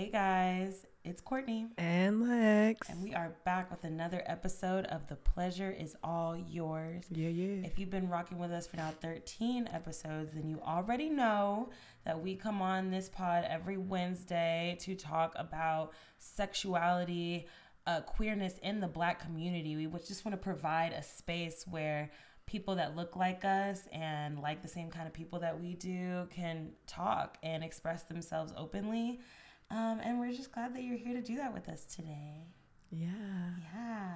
Hey guys, it's Courtney. And Lex. And we are back with another episode of The Pleasure is All Yours. Yeah, yeah. If you've been rocking with us for now 13 episodes, then you already know that we come on this pod every Wednesday to talk about sexuality, uh, queerness in the black community. We just want to provide a space where people that look like us and like the same kind of people that we do can talk and express themselves openly. Um, and we're just glad that you're here to do that with us today. Yeah. Yeah.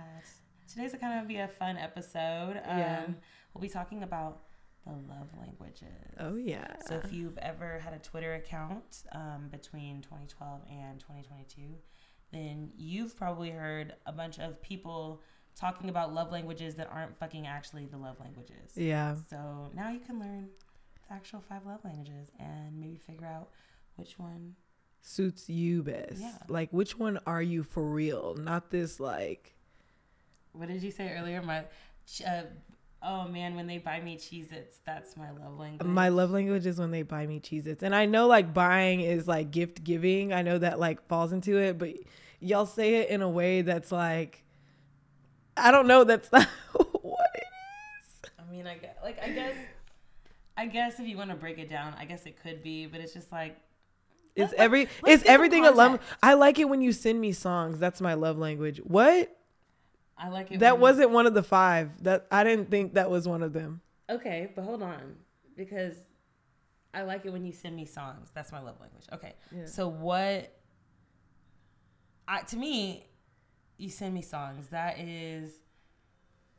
Today's going to kind of be a fun episode. Um, yeah. We'll be talking about the love languages. Oh, yeah. So if you've ever had a Twitter account um, between 2012 and 2022, then you've probably heard a bunch of people talking about love languages that aren't fucking actually the love languages. Yeah. So now you can learn the actual five love languages and maybe figure out which one suits you best. Yeah. Like which one are you for real? Not this like What did you say earlier? My uh, oh man, when they buy me Cheez Its, that's my love language. My love language is when they buy me Cheez Its. And I know like buying is like gift giving. I know that like falls into it, but y'all say it in a way that's like I don't know. That's not what it is. I mean, I guess, like, I guess, I guess if you want to break it down, I guess it could be, but it's just like, it's let, every, it's everything. A love. I like it when you send me songs. That's my love language. What? I like it. That wasn't one of the five. That I didn't think that was one of them. Okay, but hold on, because I like it when you send me songs. That's my love language. Okay, yeah. so what? I to me, you send me songs. That is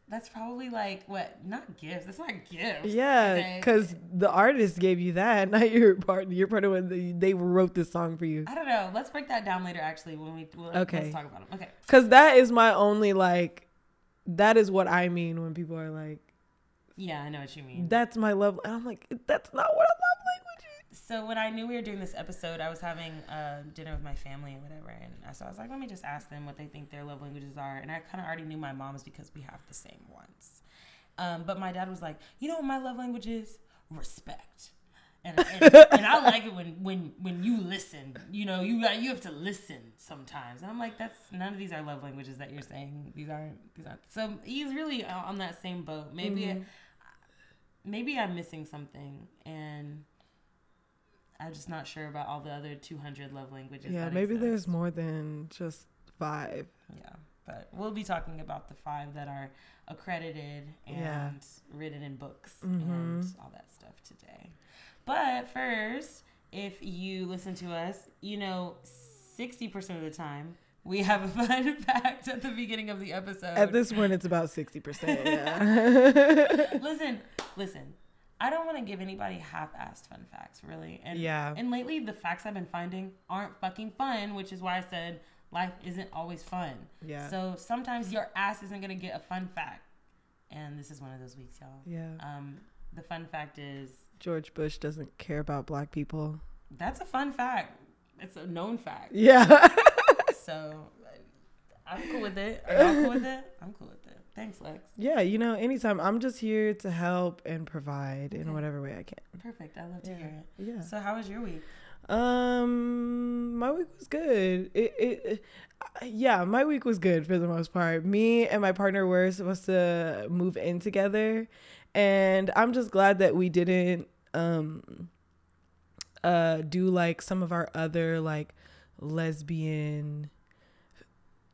that's probably like what not gifts that's not gifts yeah because okay. the artist gave you that not your partner your partner when they, they wrote this song for you. I don't know let's break that down later actually when we we'll, okay. let's talk about them okay. Because that is my only like that is what i mean when people are like yeah i know what you mean. that's my love and i'm like that's not what i love so when I knew we were doing this episode, I was having a dinner with my family or whatever, and so I was like, let me just ask them what they think their love languages are, and I kind of already knew my mom's because we have the same ones. Um, but my dad was like, you know what my love language is? Respect. And, and, and, I like it when when when you listen. You know, you you have to listen sometimes. And I'm like, that's none of these are love languages that you're saying. These aren't these aren't. So he's really on that same boat. Maybe mm-hmm. maybe I'm missing something, and I'm just not sure about all the other 200 love languages. Yeah, maybe exist. there's more than just five. Yeah, but we'll be talking about the five that are accredited and yeah. written in books mm-hmm. and all that stuff today. But first, if you listen to us, you know, 60% of the time, we have a fun fact at the beginning of the episode. At this point, it's about 60%. Yeah. listen, listen I don't want to give anybody half-assed fun facts, really. And yeah. And lately, the facts I've been finding aren't fucking fun, which is why I said life isn't always fun. Yeah. So sometimes your ass isn't gonna get a fun fact, and this is one of those weeks, y'all. Yeah. Um, the fun fact is George Bush doesn't care about black people. That's a fun fact. It's a known fact. Yeah. so I'm cool with it. Are y'all cool with it? I'm cool with it. Thanks, Lex. Yeah, you know, anytime. I'm just here to help and provide okay. in whatever way I can. Perfect. I love to yeah. hear it. Yeah. So, how was your week? Um, my week was good. It, it, it, yeah, my week was good for the most part. Me and my partner were supposed to move in together, and I'm just glad that we didn't um uh do like some of our other like lesbian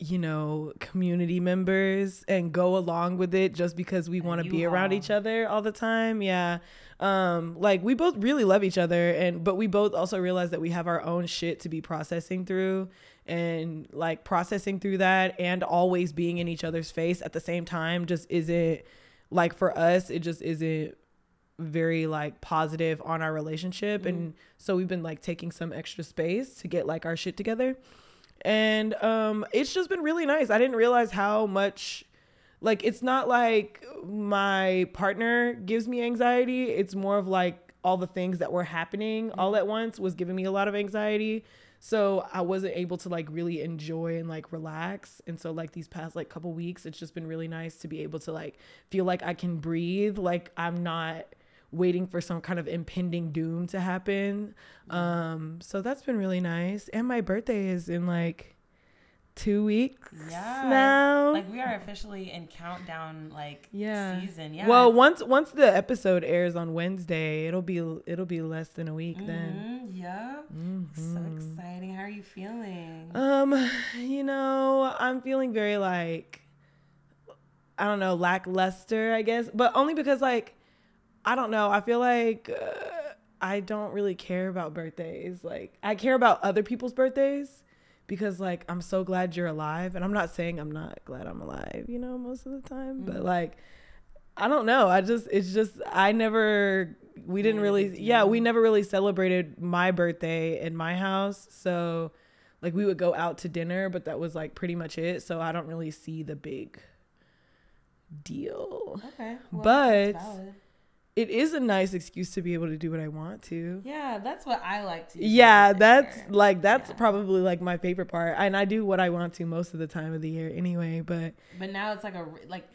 you know, community members and go along with it just because we want to be around each other all the time. Yeah. Um, like we both really love each other and but we both also realize that we have our own shit to be processing through and like processing through that and always being in each other's face at the same time just isn't like for us it just isn't very like positive on our relationship mm-hmm. and so we've been like taking some extra space to get like our shit together and um it's just been really nice. I didn't realize how much like it's not like my partner gives me anxiety. It's more of like all the things that were happening all at once was giving me a lot of anxiety. So i wasn't able to like really enjoy and like relax. And so like these past like couple weeks it's just been really nice to be able to like feel like i can breathe like i'm not waiting for some kind of impending doom to happen. Um, so that's been really nice. And my birthday is in like two weeks Yeah. now. Like we are officially in countdown like yeah. season. Yeah. Well, once once the episode airs on Wednesday, it'll be it'll be less than a week then. Mhm, Yeah. So Mhm. exciting. How are you feeling? Um, you know, I'm feeling very like I don't know, lackluster, I guess, but only because like I don't know, I feel like uh, I don't really care about birthdays. Like I care about other people's birthdays because like I'm so glad you're alive and I'm not saying I'm not glad I'm alive, you know, most of the time, but Mhm. like I don't know. I just it's just I never we didn't really yeah, we never really celebrated my birthday in my house. So like we would go out to dinner, but that was like pretty much it. So I don't really see the big deal. okay. well, but-. It is a nice excuse to be able to do what I want to. yeah, that's what I like to do. Yeah, that's sure. like that's Yeah. probably like my favorite part. And I do what I want to most of the time of the year anyway, but But now it's like a like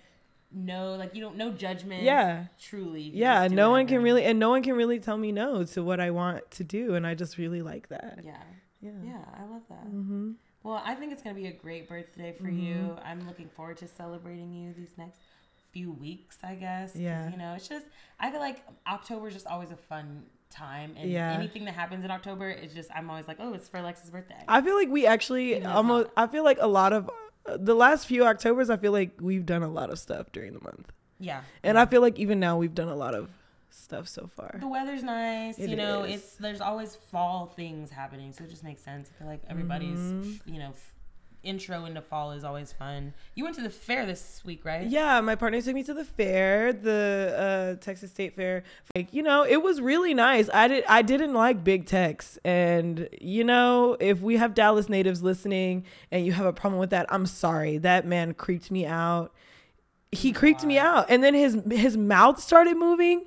no like you don't no judgment. yeah. Truly. Yeah, no one can really and no one can really tell me no to what I want to do and I just really like that. Yeah. Yeah. Yeah, I love that. Mhm. Well, I think it's gonna be a great birthday for Mm-hmm. you. I'm looking forward to celebrating you these next few weeks, I guess. Yeah. You know, it's just I feel like October is just always a fun time, and Yeah. anything that happens in October, it's just I'm always like, oh, it's for Alexa's birthday. I feel like we actually almost I feel like a lot of uh, the last few Octobers I feel like we've done a lot of stuff during the month. yeah. And I feel like even now we've done a lot of stuff so far. the weather's nice. It you know, is. it's there's always fall things happening, so it just makes sense. I feel like everybody's Mhm. you know f- intro into fall is always fun. You went to the fair this week, right? Yeah, my partner took me to the fair, the uh, Texas State Fair. Like, you know, it was really nice. I did I didn't like big Tex, and you know, if we have Dallas natives listening and you have a problem with that, I'm sorry. That man creeped me out. He creeped me out, and then his his mouth started moving.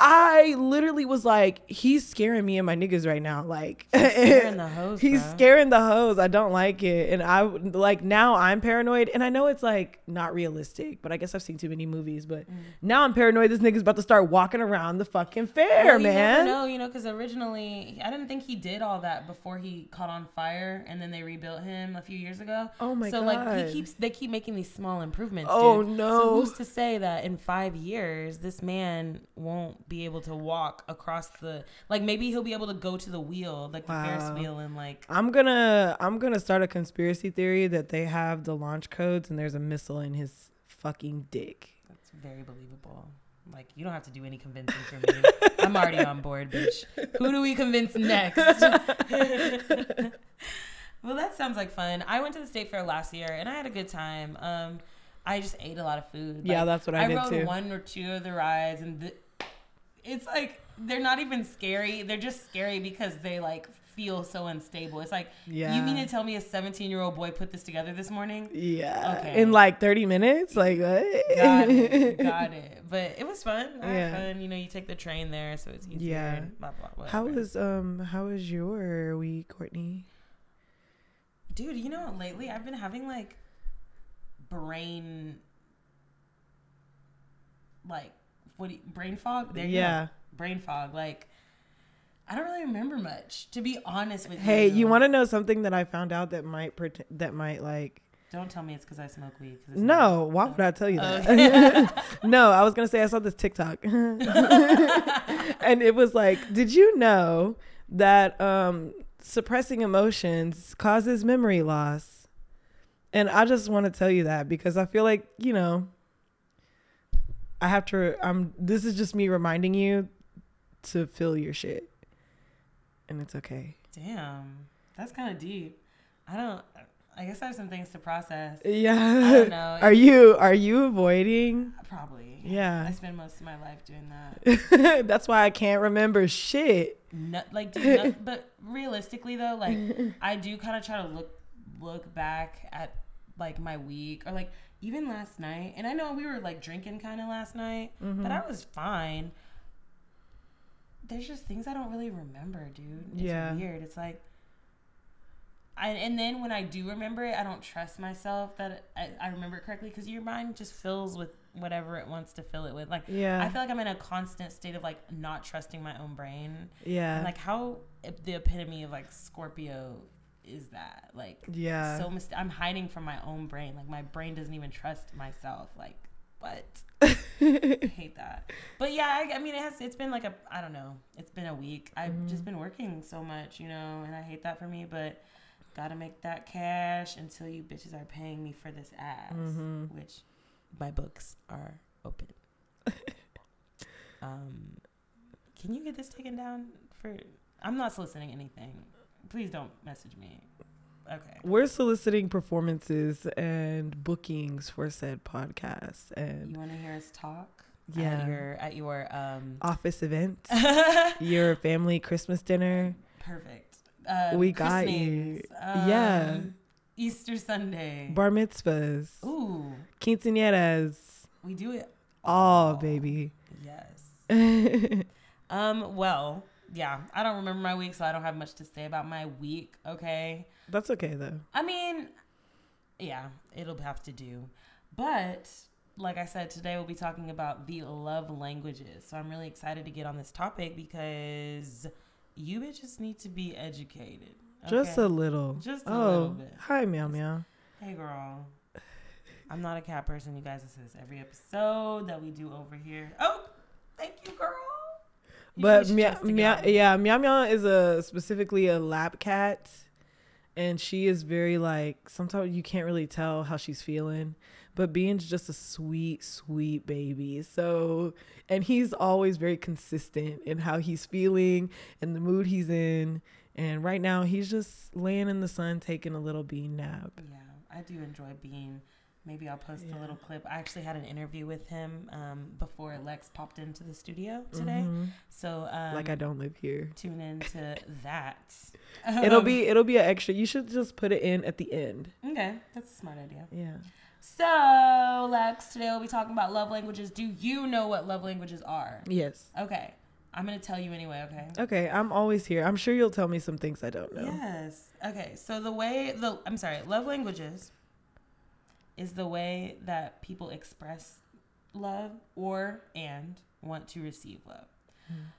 I literally was like, he's scaring me and my niggas right now. Like, Scaring the hoes, he's scaring the hoes. I don't like it, and I like now I'm paranoid, and I know it's like not realistic, but I guess I've seen too many movies. But Mm. now I'm paranoid. This nigga's about to start walking around the fucking fair, Well, man. know, you know, because originally I didn't think he did all that before he caught on fire, and then they rebuilt him a few years ago. Oh my so like he keeps they keep making these small improvements. Oh, dude. no. So who's to say that in five years this man won't be able to walk across the like maybe he'll be able to go to the wheel like the Ferris wheel and like I'm gonna I'm gonna start a conspiracy theory that they have the launch codes and there's a missile in his fucking dick. that's very believable. Like you don't have to do any convincing for me. I'm already on board, bitch. Who do we convince next? well, that sounds like fun. I went to the state fair last year and I had a good time. Um, I just ate a lot of food. Yeah, Like, that's what I, did rode too. one or two of the rides, and the, it's like they're not even scary. They're just scary because they like feel so unstable. It's like Yeah. you mean to tell me a 17 year old boy put this together this morning? Yeah. Okay. In like 30 minutes? Like what? Got it, got it. But it was fun. I Yeah. fun. You know, you take the train there, so it's easier. Yeah. and Blah, blah, How was um how was your week, Courtney? dude? You know, what, lately I've been having like brain, like what? You, brain fog? There you go. Yeah. brain fog. Like I don't really remember much, to be honest with Hey, you. Hey, you want to know something that I found out that might pret- that might like Don't tell me it's because I smoke weed. No, why would I tell you that? no, I was gonna say I saw this TikTok, and it was like, did you know that um, suppressing emotions causes memory loss? And I just want to tell you that because I feel like you know, I have to. I'm. This is just me reminding you to feel your shit, and it's okay. Damn, that's kind of deep. I don't. I guess I have some things to process. Yeah. I don't know. Are you are you avoiding? Probably. Yeah. I spend most of my life doing that. That's why I can't remember shit. No, like, no, but realistically though, like, I do kind of try to look look back at like my week or like even last night. And I know we were like drinking kind of last night, Mm-hmm. but I was fine. There's just things I don't really remember, dude. It's Yeah. weird. It's like I, and then when I do remember it, I don't trust myself that I, I remember it correctly because your mind just fills with whatever it wants to fill it with. Like, Yeah. I feel like I'm in a constant state of like not trusting my own brain. Yeah. And like, how the epitome of like Scorpio is that? Like, yeah. so I'm hiding from my own brain. Like, my brain doesn't even trust myself. Like, what? I hate that. But yeah, I, I mean, it has. It's been like a. I don't know. It's been a week. I've Mm-hmm. just been working so much, you know, and I hate that for me. But gotta make that cash until you bitches are paying me for this ass, Mhm. which my books are open. um, can you get this taken down? For I'm not soliciting anything. Please don't message me. Okay. We're soliciting performances and bookings for said podcast and You want to hear us talk? Yeah. At your at your um. office event, your family Christmas dinner. Perfect. Um, We got you. christenings, Yeah. um, Easter Sunday. bar mitzvahs, Ooh, quinceañeras, we do it all baby. Yes. Um. Well, yeah. I don't remember my week, so I don't have much to say about my week. Okay. That's okay though. I mean, yeah, it'll have to do. But like I said, today we'll be talking about the love languages. So I'm really excited to get on this topic because you bitches need to be educated. Just a little. Just a oh, little bit. hi meow meow. Hey, girl. I'm not a cat person, you guys. This is every episode that we do over here. Oh, thank you, girl. But meow, meow, yeah, meow meow is a specifically a lap cat, and she is very like sometimes you can't really tell how she's feeling. But Bean's just a sweet, sweet baby. So, and he's always very consistent in how he's feeling and the mood he's in. And right now, he's just laying in the sun taking a little bean nap. Yeah, I do enjoy being. Maybe I'll post Yeah. a little clip. I actually had an interview with him um, before Lex popped into the studio today. Mhm. So, um, like I don't live here. tune into that. It'll Um, be it'll be an extra. You should just put it in at the end. okay. That's a smart idea. Yeah. So, Lex, today we'll be talking about love languages. Do you know what love languages are? Yes. Okay, I'm gonna tell you anyway. Okay. Okay, I'm always here. I'm sure you'll tell me some things I don't know. Yes. Okay. So the way the I'm sorry, love languages is the way that people express love or and want to receive love.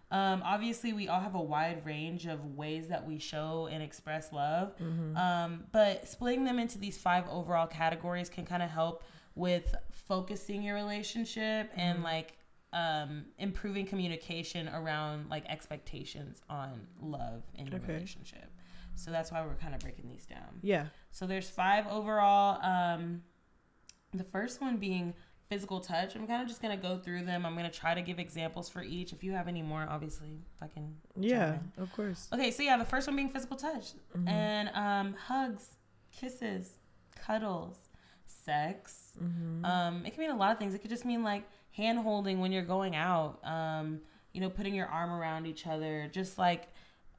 Um, obviously, we all have a wide range of ways that we show and express love, um, but splitting them into these five overall categories can kind of help with focusing your relationship and like um, improving communication around like expectations on love in your Okay. relationship. So that's why we're kind of breaking these down. Yeah. So there's five overall. Um, the first one being physical touch. I'm kind of just gonna go through them. I'm gonna try to give examples for each. If you have any more, obviously, I can. Yeah, of course. Okay, so yeah, the first one being physical touch and um, hugs, kisses, cuddles, sex. Um, it can mean a lot of things. It could just mean like hand holding when you're going out. Um, you know, putting your arm around each other, just like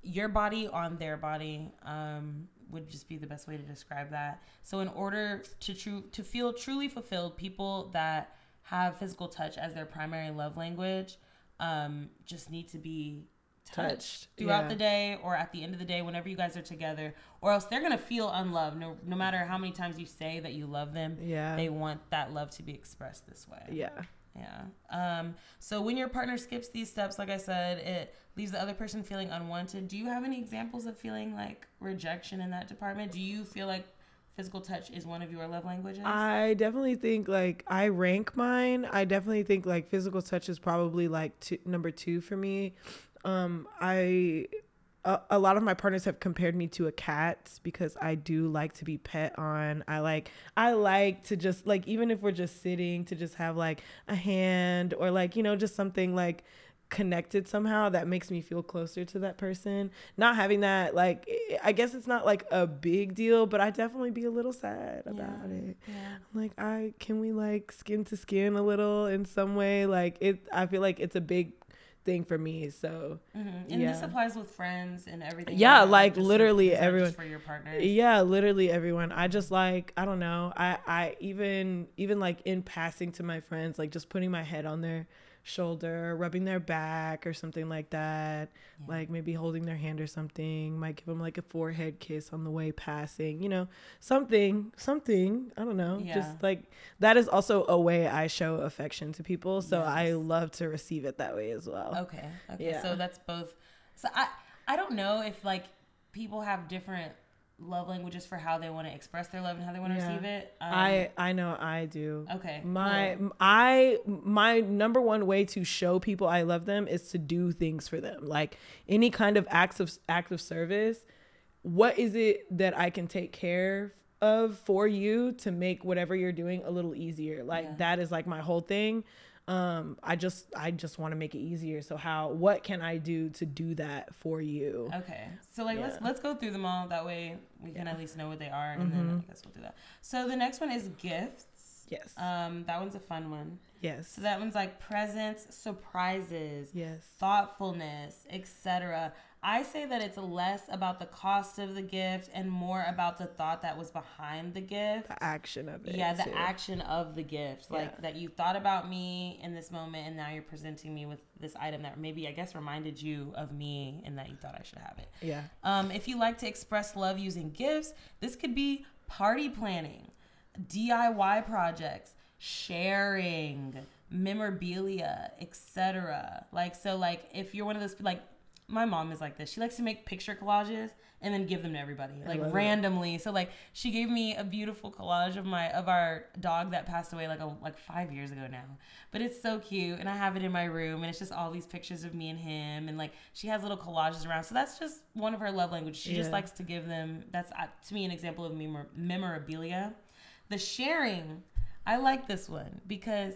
your body on their body. Um, would just be the best way to describe that. So, in order to true to feel truly fulfilled, people that have physical touch as their primary love language um, just need to be touched Touched, throughout yeah. the day or at the end of the day whenever you guys are together or else they're gonna feel unloved no, no matter how many times you say that you love them Yeah. they want that love to be expressed this way Yeah. Yeah um so when your partner skips these steps like i said it leaves the other person feeling unwanted do you have any examples of feeling like rejection in that department do you feel like physical touch is one of your love languages I definitely think like I rank mine. I definitely think like physical touch is probably like two, number 2 for me. Um I a, a lot of my partners have compared me to a cat because I do like to be pet on. I like I like to just like even if we're just sitting to just have like a hand or like you know just something like connected somehow that makes me feel closer to that person. Not having that like I guess it's not like a big deal, but I definitely be a little sad about it. yeah I'm like I can we like skin to skin a little in some way like it I feel like it's a big thing for me. So hmm and this applies with friends and everything Yeah, not like, literally just everyone. for your partners yeah, literally everyone. I just like I don't know. I I even even like in passing to my friends, like just putting my head on their shoulder, rubbing their back or something like that. Yeah. Like maybe holding their hand or something. Might give them like a forehead kiss on the way passing. You know, something, something. I don't know. Yeah. Just like that is also a way I show affection to people. So I love to receive it that way as well. Okay. Okay. Yeah. So that's both. So I I don't know if like people have different love languages for how they want to express their love and how they want to Yeah. receive it. Um, I I know I do. okay. My cool. I my number one way to show people I love them is to do things for them. Like any kind of acts of act of service. What is it that I can take care of for you to make whatever you're doing a little easier? Like Yeah. that is like my whole thing. Um I just I just want to make it easier. So how what can I do to do that for you? Okay. So like let's let's go through them all. That way we can at least know what they are, and Mm-hmm. then I guess we'll do that. So the next one is gifts. Yes. Um, that one's a fun one. yes. So that one's like presents, surprises, yes. thoughtfulness, etc. I say that it's less about the cost of the gift and more about the thought that was behind the gift. The action of it. yeah, the too. action of the gift. Like Yeah. that you thought about me in this moment and now you're presenting me with this item that maybe I guess reminded you of me and that you thought I should have it. Yeah. Um, if you like to express love using gifts, this could be party planning, DIY projects, sharing, memorabilia, etc. Like so, like if you're one of those like my mom is like this. She likes to make picture collages and then give them to everybody, like it. randomly. So like she gave me a beautiful collage of my of our dog that passed away like a, like five years ago now. But it's so cute, and I have it in my room, and it's just all these pictures of me and him, and like she has little collages around. So that's just one of her love languages. She just likes to give them. That's uh, to me an example of memor- memorabilia. The sharing, I like this one because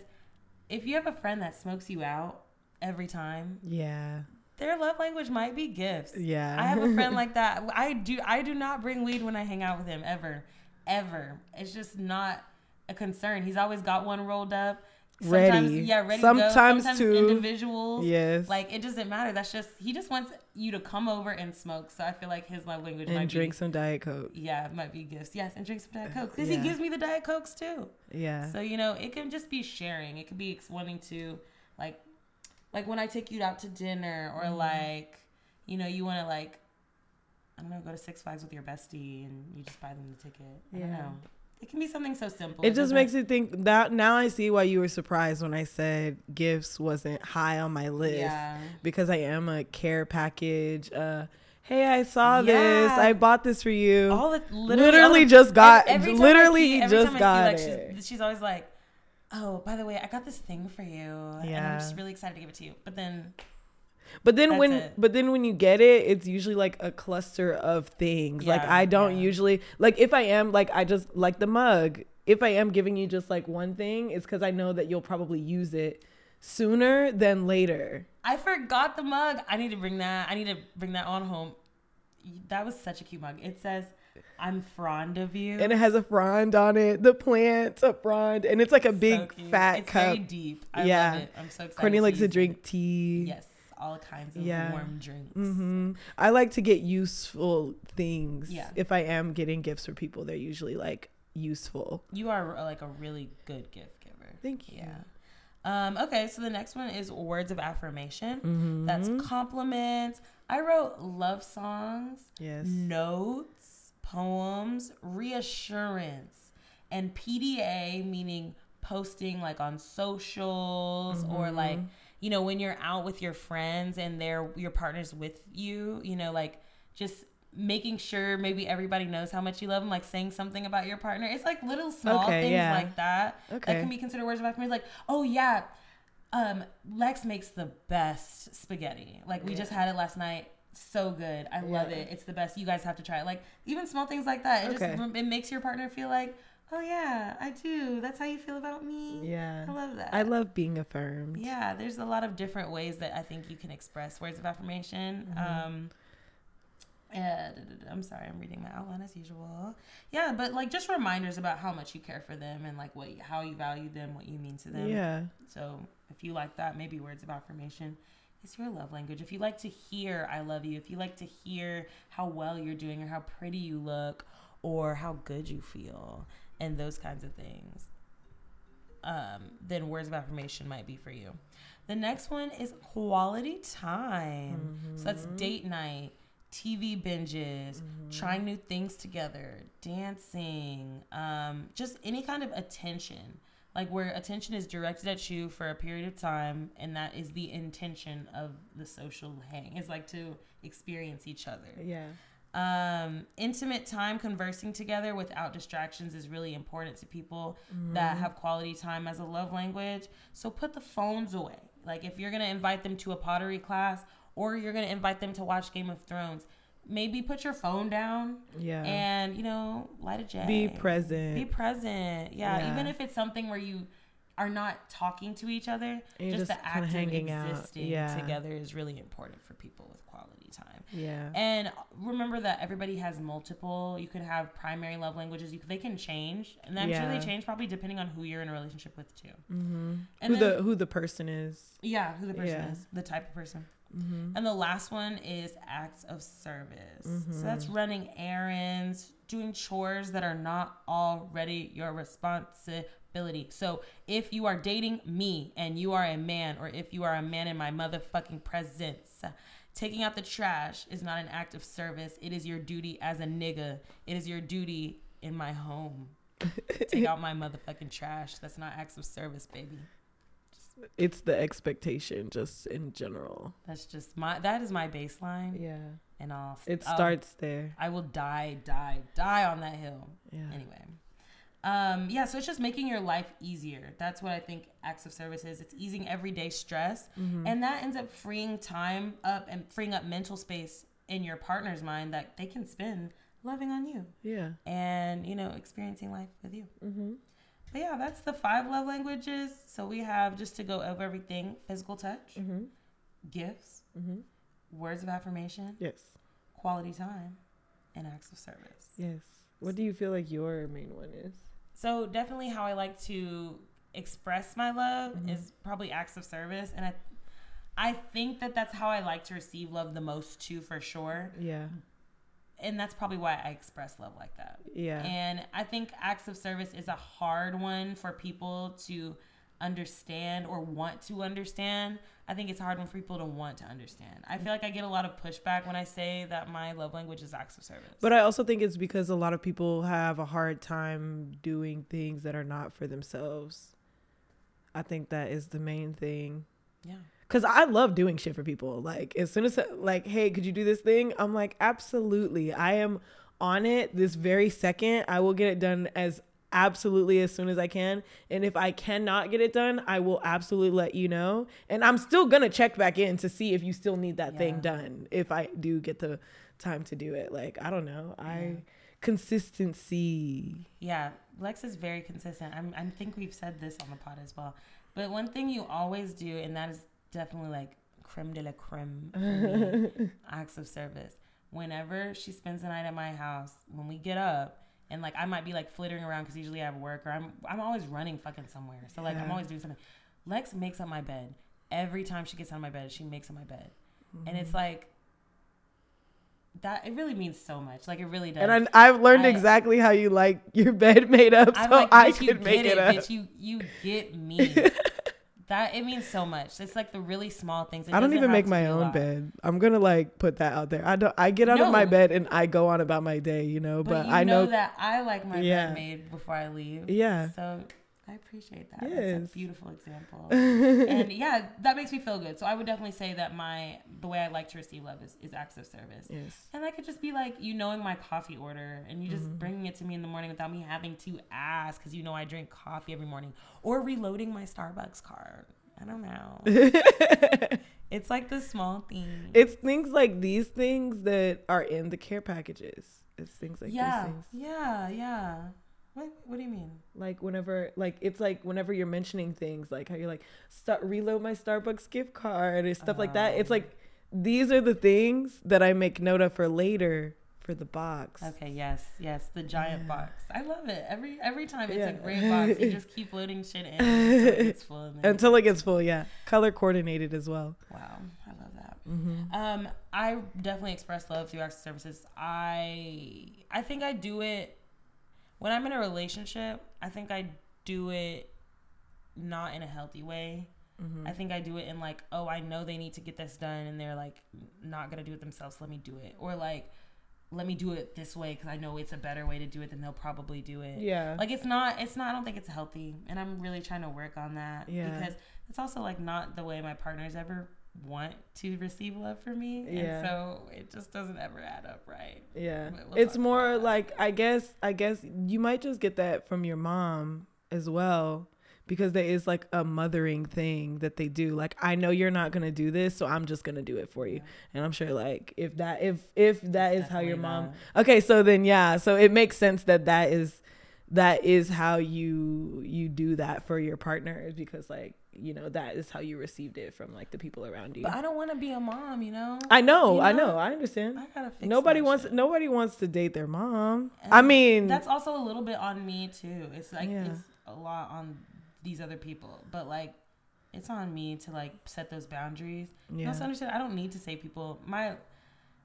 if you have a friend that smokes you out every time, Yeah. Their love language might be gifts. Yeah. I have a friend like that. I do I do not bring weed when I hang out with him ever. Ever. It's just not a concern. He's always got one rolled up. Sometimes, Ready. Yeah, ready Sometimes to. Sometimes too. individuals. Yes. Like it doesn't matter. That's just he just wants you to come over and smoke. So I feel like his love language and might drink be some Diet Coke. yeah, it might be gifts. Yes, and drink some Diet uh, Coke because Yeah. he gives me the Diet Cokes too. Yeah. So you know, it can just be sharing. It could be wanting to, like, like when I take you out to dinner, or Mm-hmm. like, you know, you want to like, I don't know, go to Six Flags with your bestie and you just buy them the ticket. I don't Yeah. know. It can be something so simple. it just makes you think that now I see why you were surprised when I said gifts wasn't high on my list Yeah. because I am a care package. Uh, hey, I saw this. I bought this for you. All the literally, literally all the- just got. every I literally see- every just time I see, got like, it. She's, she's always like, "Oh, by the way, I got this thing for you, and I'm just really excited to give it to you." But then, But then That's when it. but then when you get it, it's usually like a cluster of things. like I don't yeah. usually like if I am like I just like the mug. If I am giving you just like one thing, it's because I know that you'll probably use it sooner than later. I forgot the mug. I need to bring that. I need to bring that on home. That was such a cute mug. It says, "I'm fond of you." And it has a frond on it, the plant, a frond, and it's like a So big cute. fat it's cup. very deep. I Yeah. love it. I'm so excited. Courtney likes to drink tea. Yes, all kinds of Yeah. warm drinks. hmm I like to get useful things. Yeah. If I am getting gifts for people, they're usually like useful. You are like a really good gift giver. Thank you. Yeah. Um, okay, so the next one is words of affirmation. Mm-hmm. That's compliments. I wrote love songs, Yes. notes, poems, reassurance, and PDA, meaning posting like on socials or Mm-hmm. like, you know, when you're out with your friends and they're your partner's with you, you know, like just making sure maybe everybody knows how much you love them, like saying something about your partner. It's like little small Okay, things yeah. like that Okay. that can be considered words of affirmation. Like, oh yeah, um, Lex makes the best spaghetti. Like we just had it last night. So good. I love Yeah. it. It's the best. You guys have to try it. Like even small things like that. It Okay. just it makes your partner feel like, oh yeah, I do. That's how you feel about me. Yeah. I love that. I love being affirmed. Yeah, there's a lot of different ways that I think you can express words of affirmation. Mm-hmm. Um, yeah. I'm sorry, I'm reading my outline as usual. Yeah, but like just reminders about how much you care for them and like what how you value them, what you mean to them. Yeah. So if you like that, maybe words of affirmation is your love language. If you like to hear "I love you," if you like to hear how well you're doing or how pretty you look or how good you feel and those kinds of things. um, than words of affirmation might be for you. The next one is quality time. Mm-hmm. So that's date night, TV binges, mm-hmm. trying new things together, dancing, um, just any kind of attention. Like where attention is directed at you for a period of time, and that is the intention of the social hang. Is like to experience each other. Yeah. Um, intimate time conversing together without distractions is really important to people mm-hmm. that have quality time as a love language. So put the phones away. Like if you're gonna invite them to a pottery class or you're gonna invite them to watch Game of Thrones, maybe put your phone down. Yeah. And you know, light a a J. Be present. Be present. Yeah. yeah. Even if it's something where you are not talking to each other, just, just, the act of existing yeah. together is really important for people with quality time. Yeah. And remember that everybody has multiple. You could have primary love languages. You they can change, and I'm yeah. sure they change probably depending on who you're in a relationship with too. Mm-hmm. And who then, the who the person is. Yeah, who the person is, the type of person. Mm-hmm. And the last one is acts of service. Mm-hmm. So that's running errands, doing chores that are not already your responsibility so if you are dating me and you are a man, or if you are a man in my motherfucking presence, taking out the trash is not an act of service. It is your duty as a nigga. It is your duty in my home. Take out my motherfucking trash. That's not acts of service, baby. It's the expectation, just in general. That's just my. That is my baseline. Yeah. And I'll. It starts there. I will die, die, die on that hill. Yeah. Anyway. Um, yeah, so it's just making your life easier. That's what I think acts of service is. It's easing everyday stress, mm-hmm. and that ends up freeing time up and freeing up mental space in your partner's mind that they can spend loving on you. Yeah, and you know experiencing life with you. Mm-hmm. But yeah, that's the five love languages. So we have just to go over everything: physical touch, mm-hmm. gifts, mm-hmm. words of affirmation, yes, quality time, and acts of service. Yes. What do you feel like your main one is? So definitely how I like to express my love mm-hmm. is probably acts of service and I I think that that's how I like to receive love the most too for sure. Yeah. And that's probably why I express love like that. Yeah. And I think acts of service is a hard one for people to understand or want to understand. I think it's hard for people to want to understand. I feel like I get a lot of pushback when I say that my love language is acts of service. But I also think it's because a lot of people have a hard time doing things that are not for themselves. I think that is the main thing. Yeah. Cause I love doing shit for people. Like as soon as like, hey, could you do this thing? I'm like, absolutely. I am on it this very second. I will get it done as absolutely as soon as I can. And if I cannot get it done, I will absolutely let you know. And I'm still gonna check back in to see if you still need that yeah. thing done. If I do get the time to do it. Like, I don't know. Yeah. I consistency. Yeah. Lex is very consistent. I'm I think we've said this on the pod as well. But one thing you always do, and that is definitely like creme de la creme for me, acts of service. Whenever she spends the night at my house, when we get up, and like I might be like flittering around because usually I have work or I'm I'm always running fucking somewhere. So like yeah. I'm always doing something. Lex makes up my bed every time she gets out of my bed. She makes up my bed, mm-hmm. and it's mm-hmm. like that. It really means so much. Like it really does. And I, have learned I, exactly how you like your bed made up, so like, I could make it, it up. Bitch, you you get me. That it means so much. It's like the really small things. It I don't even make my own bed. I'm gonna like put that out there. I don't. I get out no. of my bed and I go on about my day, you know. But, but you I know, know, that I like my yeah. bed made before I leave. Yeah. So I appreciate that. Yes. That's a beautiful example. and yeah, that makes me feel good. So I would definitely say that my the way I like to receive love is, is acts of service. Yes. And that could just be like you knowing my coffee order and you just mm-hmm. bringing it to me in the morning without me having to ask because you know I drink coffee every morning or reloading my Starbucks card. I don't know. it's like the small things. It's things like these things that are in the care packages. It's things like yeah, these things. Yeah, yeah. What What do you mean? Like whenever, like it's like whenever you're mentioning things, like how you're like, start reload my Starbucks gift card or stuff like that. It's like these are the things that I make note of for later for the box. Okay, yes, yes, the giant yeah. box. I love it. Every every time it's yeah. a great box. You just keep loading shit in until it gets full. Until it gets full, yeah. Color coordinated as well. Wow, I love that. Mm-hmm. Um, I definitely express love through acts of services. I I think I do it when I'm in a relationship. I think I do it not in a healthy way. Mm-hmm. I think I do it in like, oh, I know they need to get this done and they're like not going to do it themselves. Let me do it. Or like, let me do it this way because I know it's a better way to do it than they'll probably do it. Yeah. Like it's not, it's not, I don't think it's healthy. And I'm really trying to work on that Yeah. because it's also like not the way my partners ever want to receive love from me. Yeah. And so it just doesn't ever add up right. Yeah. We'll it's more like I guess I guess you might just get that from your mom as well because there is like a mothering thing that they do. Like I know you're not to do this, so I'm just to do it for you. And I'm sure like if that if if that is It's how your mom that. Okay, so then yeah, so it makes sense that that is that is how you you do that for your partner because like, you know, that is how you received it from like the people around you. But I don't want to be a mom, you know? I know, You I know? know, I understand. I gotta fix Nobody wants shit. nobody wants to date their mom. And I mean, that's also a little bit on me too. It's like Yeah. it's a lot on these other people, but like it's on me to like set those boundaries. Yeah. yeah. also understand I don't need to say people. My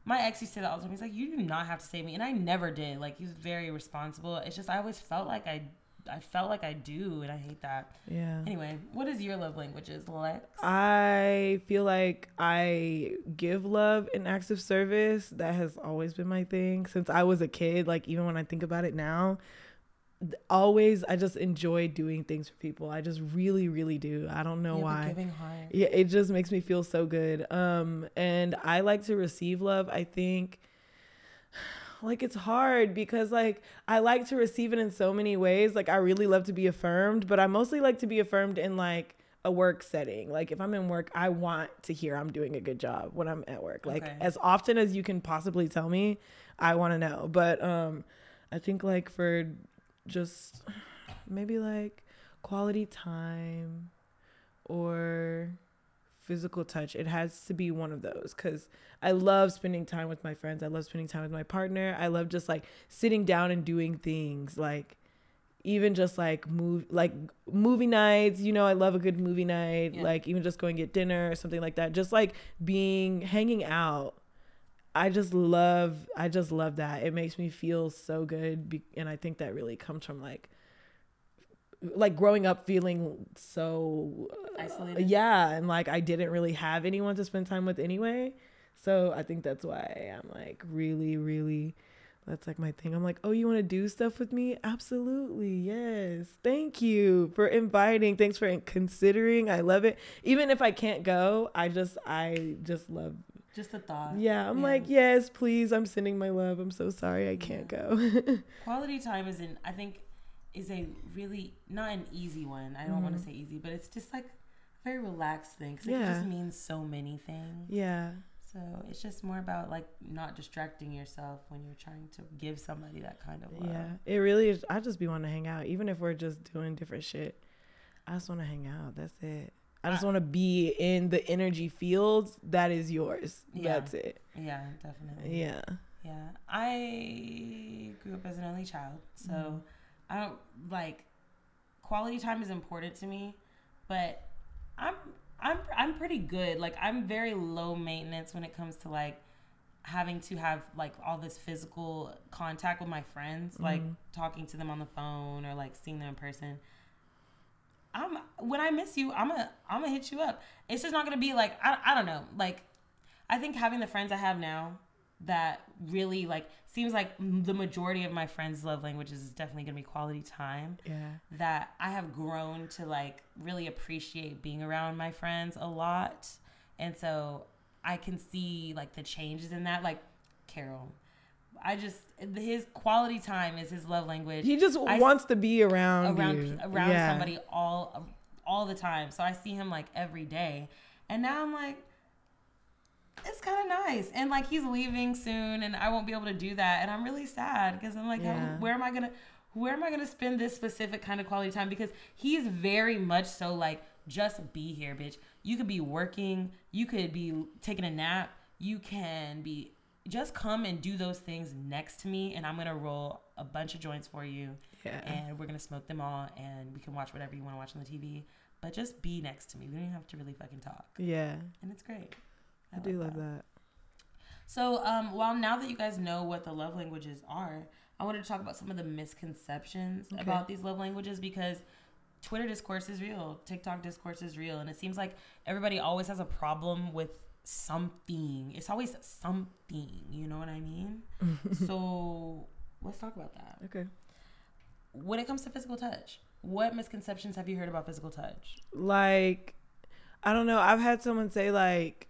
my ex used to say that all the time. He's like, you do not have to save me, and I never did. Like he was very responsible. It's just I always felt like I. I felt like I do, and I hate that. yeah. Anyway, what is your love languages, Lex? I feel like I give love and acts of service. That has always been my thing since I was a kid. Like even when I think about it now, always I just enjoy doing things for people. I just really, really do. I don't know You have a why. yeah it just makes me feel so good um and i like to receive love i think like it's hard because like i like to receive it in so many ways like i really love to be affirmed but i mostly like to be affirmed in like a work setting like if i'm in work i want to hear i'm doing a good job when i'm at work like Okay. as often as you can possibly tell me i want to know but um i think like for just maybe like quality time or physical touch. It has to be one of those because I love spending time with my friends. I love spending time with my partner. I love just like sitting down and doing things like even just like move like movie nights you know i love a good movie night Yeah. like even just going to get dinner or something like that just like being hanging out i just love i just love that. It makes me feel so good be- and i think that really comes from like like growing up feeling so uh, Isolated? yeah and like i didn't really have anyone to spend time with anyway. So i think that's why i'm like really really that's like my thing. I'm like oh you want to do stuff with me? Absolutely yes. Thank you for inviting. Thanks for considering. I love it. Even if i can't go i just i just love Just a thought. yeah i'm like yes please i'm sending my love i'm so sorry i can't go quality time is an i think is a really not an easy one i don't want Mm-hmm. to say easy but it's just like a very relaxed thing because it just means so many things yeah so it's just more about like not distracting yourself when you're trying to give somebody that kind of love Yeah, it really is. I just be wanting to hang out, even if we're just doing different shit. I just want to hang out. That's it. I just want to be in the energy field that is yours. Yeah. That's it. yeah definitely Yeah. yeah i grew up as an only child so Mm-hmm. i don't like quality time is important to me but i'm i'm i'm pretty good like i'm very low maintenance when it comes to like having to have like all this physical contact with my friends like Mm-hmm. talking to them on the phone or like seeing them in person i'm when i miss you i'm gonna i'm gonna hit you up it's just not gonna be like i, I don't know like i think having the friends i have now that really like seems like the majority of my friends love languages is definitely gonna be quality time Yeah. that I have grown to like really appreciate being around my friends a lot. And so I can see like the changes in that. Like Carol, I just, his quality time is his love language He just I- wants to be around around you. around Yeah. somebody all all the time. So I see him like every day. And now I'm like it's kind of nice. And like he's leaving soon and I won't be able to do that and I'm really sad because I'm like Yeah. where am I to where am I going to spend this specific kind of quality time because he's very much so like just be here, bitch. You could be working, you could be taking a nap, you can be just come and do those things next to me and I'm to roll a bunch of joints for you Yeah. and we're gonna smoke them all and we can watch whatever you want to watch on the TV. But just be next to me. We don't even have to really fucking talk. yeah. And it's great. I do love that. So, um, well, now that you guys know what the love languages are, I wanted to talk about some of the misconceptions Okay. about these love languages because Twitter discourse is real, TikTok discourse is real, and it seems like everybody always has a problem with something. It's always something, you know what I mean? so let's talk about that. Okay. When it comes to physical touch, what misconceptions have you heard about physical touch? Like, I don't know. I've had someone say like,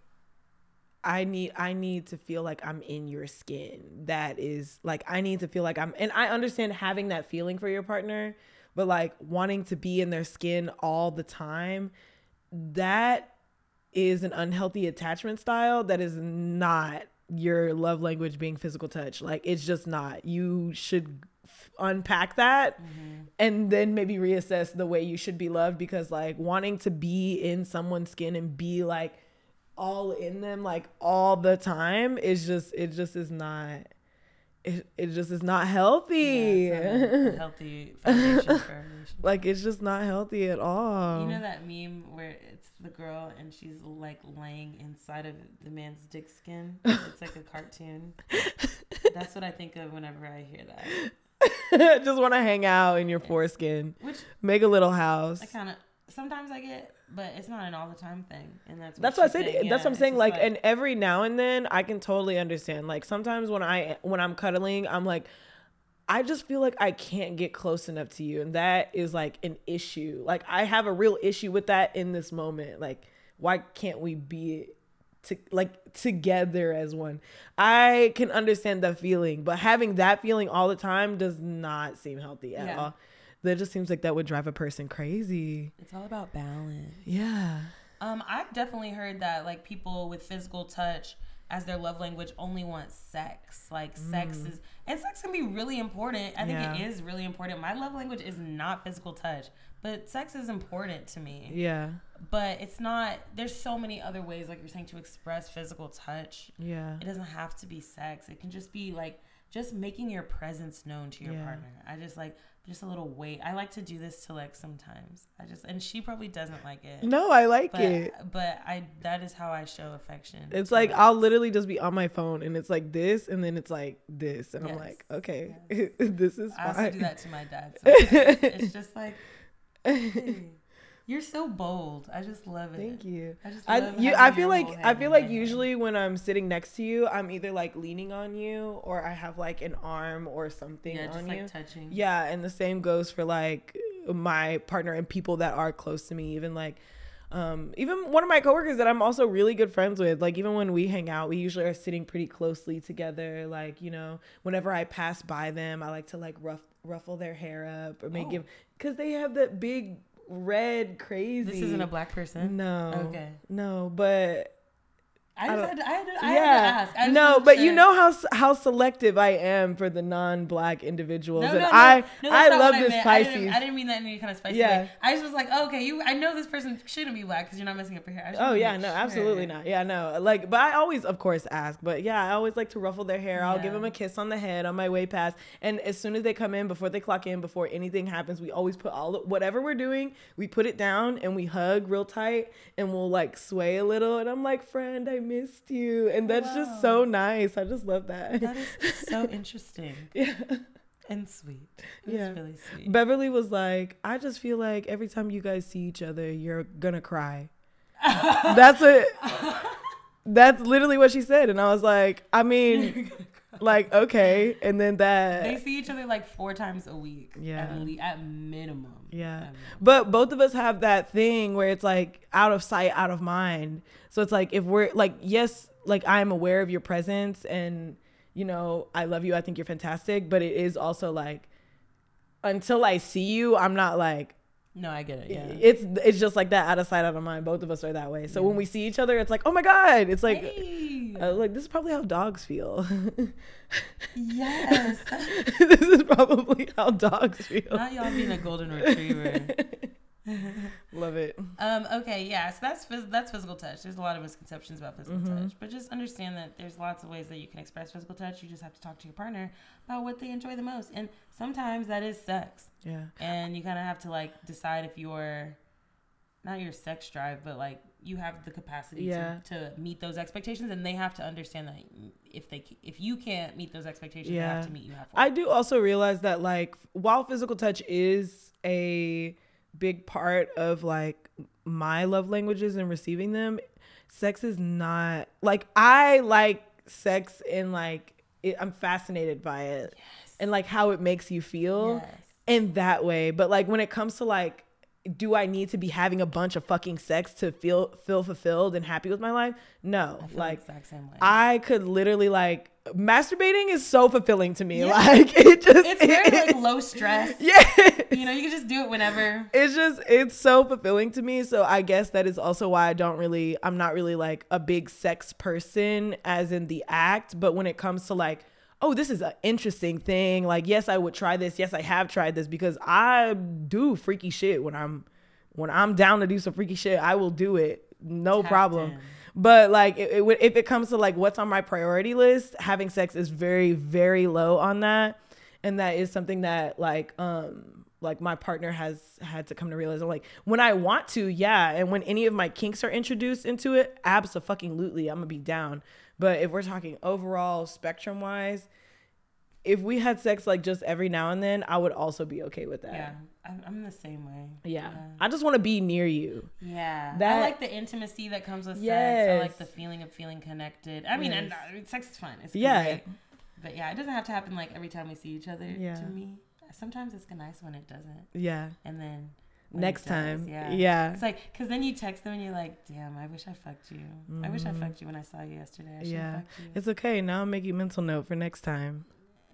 I need I need to feel like I'm in your skin. That is like I need to feel like I'm and I understand having that feeling for your partner, but like wanting to be in their skin all the time, that is an unhealthy attachment style that is not your love language being physical touch. Like it's just not. You should f- unpack that Mm-hmm. and then maybe reassess the way you should be loved because like wanting to be in someone's skin and be like all in them like all the time is just it just is not it, it just is not healthy Yeah, it's not a healthy foundation for a relationship. like it's just not healthy at all You know that meme where it's the girl and she's like laying inside of the man's dick skin? It's like a cartoon. That's what I think of whenever I hear that. just want to hang out in your foreskin Which make a little house I kind of sometimes I get, but it's not an all the time thing, and that's that's what I said. Saying. That's yeah, what I'm saying. just Like, and every now and then, I can totally understand. Like, sometimes when I when I'm cuddling, I'm like, I just feel like I can't get close enough to you, and that is like an issue. Like, I have a real issue with that in this moment. Like, why can't we be to like together as one? I can understand that feeling, but having that feeling all the time does not seem healthy at Yeah. all. That just seems like that would drive a person crazy. it's all about balance. Yeah. Um, I've definitely heard that like people with physical touch as their love language only want sex. Like sex is and sex can be really important. I think Mm. Yeah. it is really important. My love language is not physical touch, but sex is important to me. Yeah. But it's not there's so many other ways like you're saying to express physical touch. Yeah. It doesn't have to be sex. It can just be like just making your presence known to your Yeah. partner. I just like just a little weight. I like to do this to like sometimes. I just and she probably doesn't like it. No, I like But it. but I that is how I show affection. It's like I'll literally just be on my phone and it's like this and then it's like this and I'm like, okay, this is I also fine. do that to my dad. Sometimes. it's just like hey, you're so bold. I just love it. Thank you. I just I you I feel like I feel like hand. usually when I'm sitting next to you, I'm either like leaning on you or I have like an arm or something yeah, just on like you. touching. Yeah, and the same goes for like my partner and people that are close to me. Even like, um, even one of my coworkers that I'm also really good friends with. Like even when we hang out, we usually are sitting pretty closely together. Like you know, whenever I pass by them, I like to like rough ruffle their hair up or maybe Oh. give because they have that big red crazy. This isn't a black person. no. Okay. No, but I I just don't- had to, I had to, I yeah, had to ask. I no, but you know how how selective I am for the non-black individuals, No, and no, no. I No, I love this. I Pisces. didn't, I didn't mean that in any kind of spicy Yeah. way. I just was like, oh, okay, you. I know this person shouldn't be black because you're not messing up your hair. Oh yeah, no, absolutely not. Yeah, no, like, but I always, of course, ask. But yeah, I always like to ruffle their hair. I'll give them a kiss on the head on my way past, and as soon as they come in, before they clock in, before anything happens, we always put all whatever we're doing, we put it down and we hug real tight, and we'll like sway a little, and I'm like, friend, I missed you, and that's just so nice. I just love that. That is so interesting yeah. and sweet. It's Yeah. really sweet. Beverly was like, I just feel like every time you guys see each other, you're gonna cry. That's it. That's literally what she said, and I was like, I mean, like okay, and then that they see each other like four times a week. Yeah. At, at minimum. yeah. At minimum. But both of us have that thing where it's like out of sight, out of mind. So it's like if we're like, yes, like I'm aware of your presence, and you know, I love you. I think you're fantastic, but it is also like, until I see you, I'm not like. No, I get it. Yeah. it's it's just like that out of sight out of mind both of us are that way so when we see each other it's like oh my god it's like Hey. uh, like this is probably how dogs feel yes. this is probably how dogs feel Not y'all being a golden retriever. love it Um, okay, yeah, so that's phys- that's physical touch. There's a lot of misconceptions about physical Mm-hmm. touch, but just understand that there's lots of ways that you can express physical touch. You just have to talk to your partner about what they enjoy the most, and sometimes that is sex. yeah And you kind of have to like decide if you're not your sex drive, but like you have the capacity Yeah. to, to meet those expectations, and they have to understand that if they if you can't meet those expectations, they have to meet you halfway. i do also realize that like while physical touch is a big part of like my love languages and receiving them. Sex is not like I like sex and like it, I'm fascinated by it Yes. and like how it makes you feel Yes. in that way. But like when it comes to like, do I need to be having a bunch of fucking sex to feel feel fulfilled and happy with my life? No. Like exact same way. I could literally like masturbating is so fulfilling to me. Yeah. Like it just it's very like low stress. yeah. You know, you can just do it whenever. It's just it's so fulfilling to me. So I guess that is also why I don't really I'm not really like a big sex person as in the act, but when it comes to like oh, this is an interesting thing. Like, yes, I would try this. Yes, I have tried this because I do freaky shit when I'm when I'm down to do some freaky shit. I will do it, no problem. in. But like, it, it, if it comes to like what's on my priority list, having sex is very, very low on that, and that is something that like um like my partner has had to come to realize. I'm like, when I want to, yeah, and when any of my kinks are introduced into it, absolutely, I'm gonna be down. But if we're talking overall spectrum wise, if we had sex like just every now and then, I would also be okay with that. Yeah, I'm, the same way. Yeah. I just want to be near you. Yeah, That- I like the intimacy that comes with sex. I like the feeling of feeling connected. I mean, and Yes. uh, sex is fun. It's Yeah. great. but yeah, it doesn't have to happen like every time we see each other. Yeah. To me, sometimes it's nice when it doesn't, Yeah. and then Next does, time. yeah, Yeah. It's like because then you text them and you're like, "Damn, I wish I fucked you. I wish I Mhm. fucked you when I saw you yesterday. I Yeah. you." It's okay. Now I'm making mental note for next time.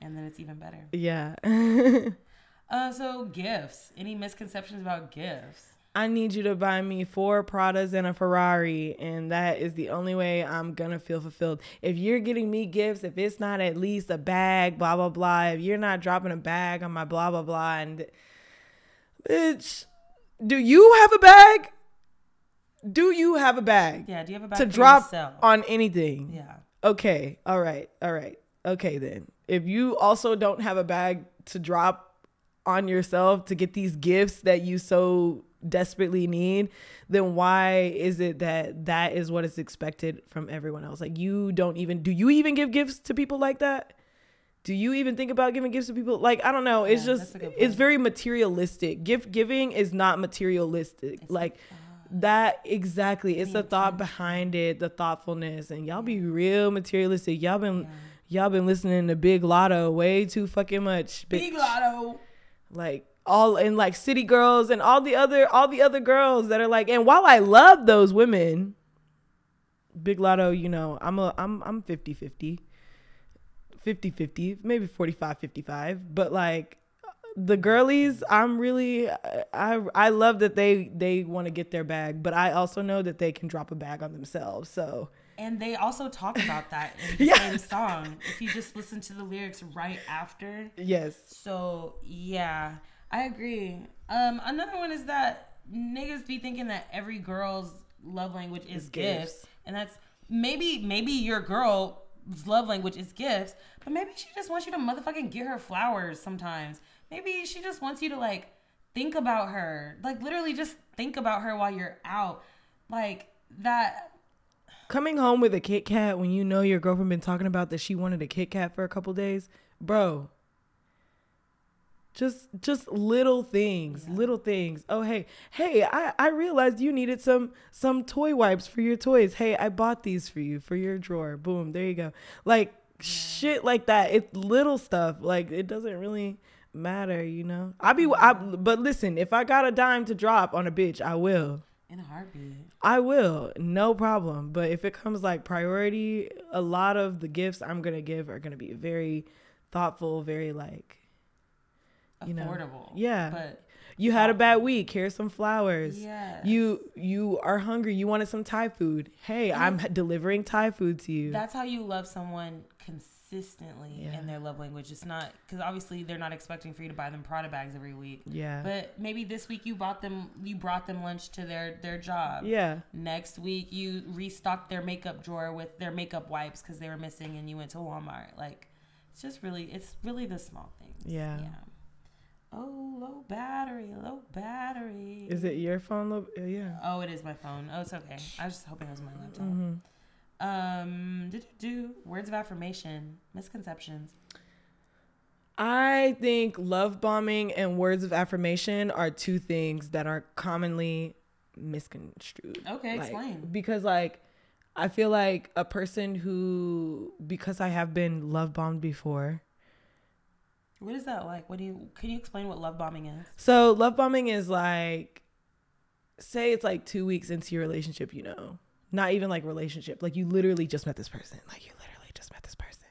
and then it's even better. Yeah. Uh, so gifts. Any misconceptions about gifts? I need you to buy me four Pradas and a Ferrari, and that is the only way I'm gonna feel fulfilled. If you're getting me gifts, if it's not at least a bag, blah blah blah, if you're not dropping a bag on my blah blah blah, and bitch, do you have a bag? Do you have a bag Yeah. Do you have a bag to drop yourself? on anything? Yeah. Okay. All right. All right. Okay then. If you also don't have a bag to drop on yourself to get these gifts that you so desperately need, then why is it that that is what is expected from everyone else? Like you don't even do you even give gifts to people like that? Do you even think about giving gifts to people? Like I don't know. It's Yeah, just that's a good it's very materialistic. Gift giving is not materialistic. It's like that exactly. It's The thought behind it, the thoughtfulness, and y'all be real materialistic. Y'all been Yeah. y'all been listening to Big Latto way too fucking much. Big bitch. Latto. Like all and like City Girls and all the other all the other girls that are like. And while I love those women, Big Latto, you know, I'm a I'm I'm 50-50. 50-50, maybe 45-55, but like the girlies i'm really i i love that they they want to get their bag but i also know that they can drop a bag on themselves so And they also talk about that in the Yeah. same song. If you just listen to the lyrics right after. yes So yeah, I agree. Um, another one is that niggas be thinking that every girl's love language is Is gifts. gifts. and that's maybe maybe your girl's love language is gifts, but maybe she just wants you to motherfucking get her flowers sometimes. Maybe she just wants you to like think about her, like literally just think about her while you're out, like that. Coming home with a kit kat when you know your girlfriend been talking about that she wanted a kit kat for a couple days? Bro just just little things Yeah. little things. Oh hey hey i i realized you needed some some toy wipes for your toys. Hey i bought these for you for your drawer. Boom there you go. Like shit like that. It's little stuff. Like it doesn't really matter you know? I be I, but listen if i got a dime to drop on a bitch i will In a heartbeat. I will, no problem. But if it comes like priority, a lot of the gifts I'm gonna give are gonna be very thoughtful, very like You know, Affordable. yeah. But you had a bad week. Here's some flowers. yeah. You you are hungry. You wanted some Thai food. Hey, And I'm delivering Thai food to you. That's how you love someone consistently Yeah. in their love language. It's not because obviously they're not expecting for you to buy them Prada bags every week. yeah. But maybe this week you bought them, you brought them lunch to their their job. yeah. Next week you restocked their makeup drawer with their makeup wipes because they were missing, and you went to Walmart. Like it's just really, it's really the small things. Yeah. Oh, low battery, low battery. Is it your phone? Lo- uh, yeah. Oh, it is my phone. Oh, it's okay. I was just hoping it was my laptop. hmm Um, do do words of affirmation, misconceptions. I think love bombing and words of affirmation are two things that are commonly misconstrued. Okay, Like, explain. Because like I feel like a person who because I have been love bombed before. What is that like? What do you can you explain what love bombing is? So love bombing is like say it's like 2 weeks into your relationship, you know. Not even like relationship. Like you literally just met this person. Like you literally just met this person.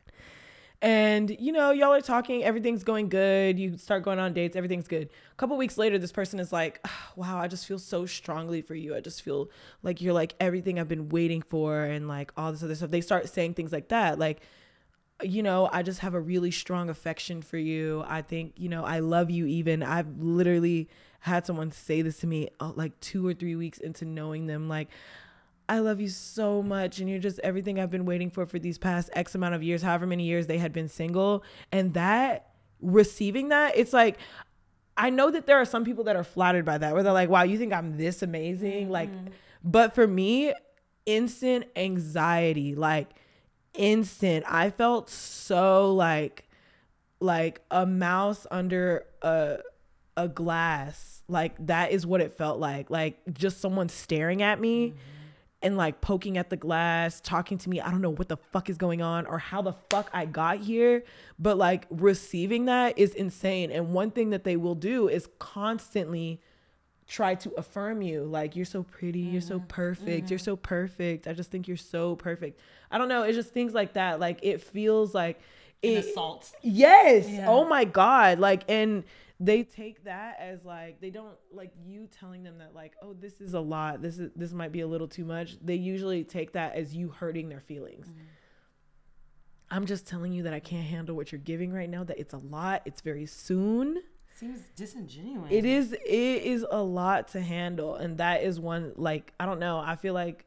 And you know, y'all are talking, everything's going good. You start going on dates, everything's good. A couple weeks later, this person is like, "Ah, "Wow, I just feel so strongly for you. I just feel like you're like everything I've been waiting for, and like all this other stuff." They start saying things like that, like, you know, I just have a really strong affection for you. I think, you know, I love you. Even I've literally had someone say this to me uh, like two or three weeks into knowing them, like. I love you so much. And you're just everything I've been waiting for for these past X amount of years, however many years they had been single. And that, receiving that, it's like, I know that there are some people that are flattered by that, where they're like, wow, you think I'm this amazing? Like, mm-hmm. but for me, instant anxiety, like, instant. I felt so like, like a mouse under a, a glass. Like, that is what it felt like. Like, just someone staring at me mm-hmm. And like poking at the glass, talking to me. I don't know what the fuck is going on or how the fuck I got here, but like receiving that is insane. And one thing that they will do is constantly try to affirm you like you're so pretty, you're so mm-hmm. perfect, you're mm-hmm. so perfect. I just think you're so perfect. I don't know, it's just things like that. Like it feels like An it, assault. Yes. Yeah. Oh my god. Like and they take that as like they don't like you telling them that like oh this is a lot. This is this might be a little too much. They usually take that as you hurting their feelings. Mm. I'm just telling you that I can't handle what you're giving right now that it's a lot. It's very soon. Seems disingenuous. It is it is a lot to handle and that is one like I don't know. I feel like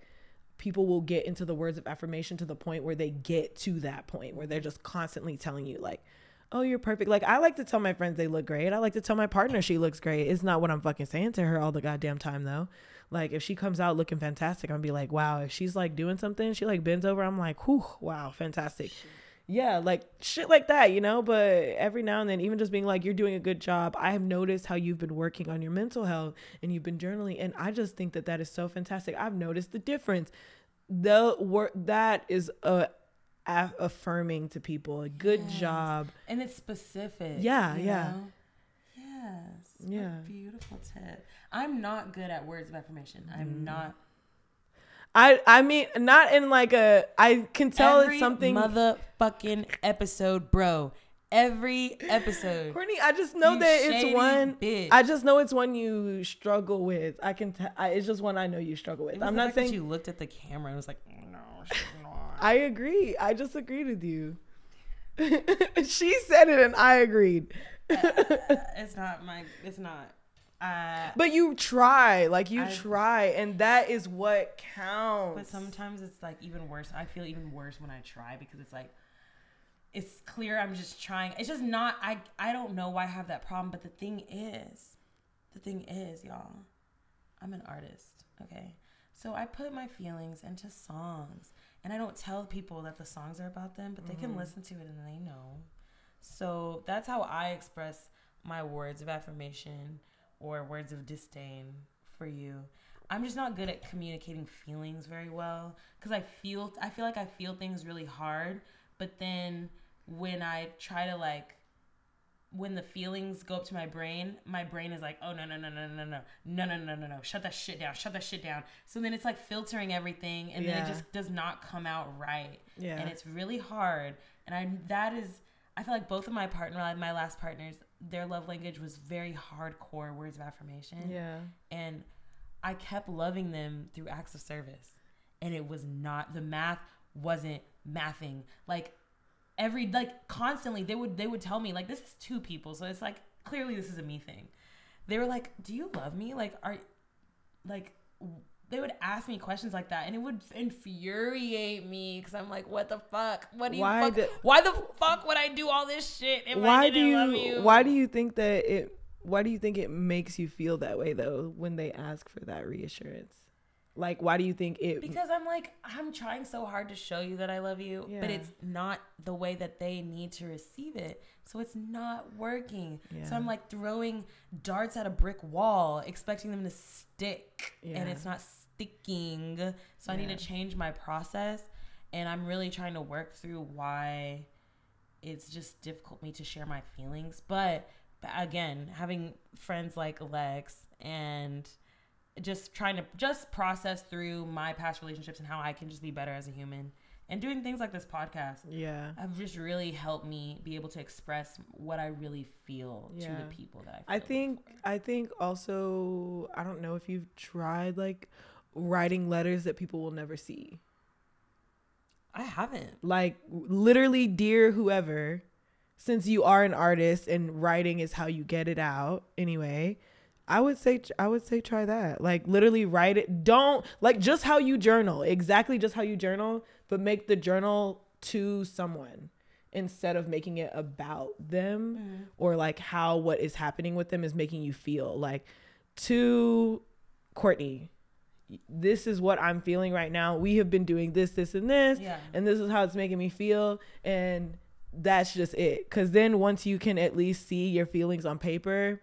people will get into the words of affirmation to the point where they get to that point where they're just constantly telling you like oh you're perfect. Like i like to tell my friends they look great. I like to tell my partner she looks great. It's not what i'm fucking saying to her all the goddamn time though. Like if she comes out looking fantastic i'm gonna be like wow if she's like doing something she like bends over i'm like whew wow fantastic. Yeah like shit like that you know? But every now and then even just being like you're doing a good job. I have noticed how you've been working on your mental health and you've been journaling and i just think that that is so fantastic. I've noticed the difference. The work that is a aff- affirming to people a good Yes. job and it's specific. Yeah, yeah. know? Yes. Yeah. beautiful tip. I'm not good at words of affirmation. Mm. I'm not. i i mean not in like a i can tell Every it's something motherfucking episode, bro. Every episode. Courtney, I just know You that it's one. bitch. I just know it's one you struggle with. I can. tell it's just one I know you struggle with. I'm not saying. you looked at the camera and was like, no. I agree. I just agreed with you. she said it and I agreed. it's not my. It's not. Uh, But you try, like you I- try, and that is what counts. But sometimes it's like even worse. I feel even worse when I try because it's like it's clear I'm just trying. It's just not I I don't know why I have that problem, but the thing is the thing is, y'all, I'm an artist, okay? So I put my feelings into songs and I don't tell people that the songs are about them, but they can mm-hmm. listen to it and they know. So that's how I express my words of affirmation or words of disdain for you. I'm just not good at communicating feelings very well because I feel I feel like I feel things really hard, but then when I try to like when the feelings go up to my brain, my brain is like, oh no no no no no no no no no no no no. shut that shit down, shut that shit down. So then it's like filtering everything, and then it just does not come out right, Yeah. and it's really hard. And I that is I feel like both of my partner, my last partners, their love language was very hardcore words of affirmation yeah. and I kept loving them through acts of service. And it was not the math wasn't mathing. Like every like constantly they would they would tell me like this is two people, so it's like clearly this is a me thing. They were like, "Do you love me?" Like are like they would ask me questions like that and it would infuriate me because I'm like, what the fuck? What do you Why fuck? the- why the fuck would I do all this shit Why do you, love you? Why do you think that it? Why do you think it makes you feel that way though when they ask for that reassurance? Like, why do you think it? Because I'm like, I'm trying so hard to show you that I love you, Yeah. but it's not the way that they need to receive it. So it's not working. So I'm like throwing darts at a brick wall, expecting them to stick, and it's not sticking. So I need to change my process. And I'm really trying to work through why it's just difficult for me to share my feelings. But, but again, having friends like Lex and just trying to just process through my past relationships and how I can just be better as a human and doing things like this podcast yeah. have just really helped me be able to express what I really feel to the people that I feel I think for. I think also I don't know if you've tried like writing letters that people will never see. I haven't. Like literally dear whoever since you are an artist and writing is how you get it out anyway. I would say I would say try that. Like literally write it. Don't like just how you journal. Exactly just how you journal, but make the journal to someone instead of making it about them mm. or like how what is happening with them is making you feel. Like to Courtney, this is what I'm feeling right now. We have been doing this, this, and this, Yeah. and this is how it's making me feel. And that's just it. Because then once you can at least see your feelings on paper,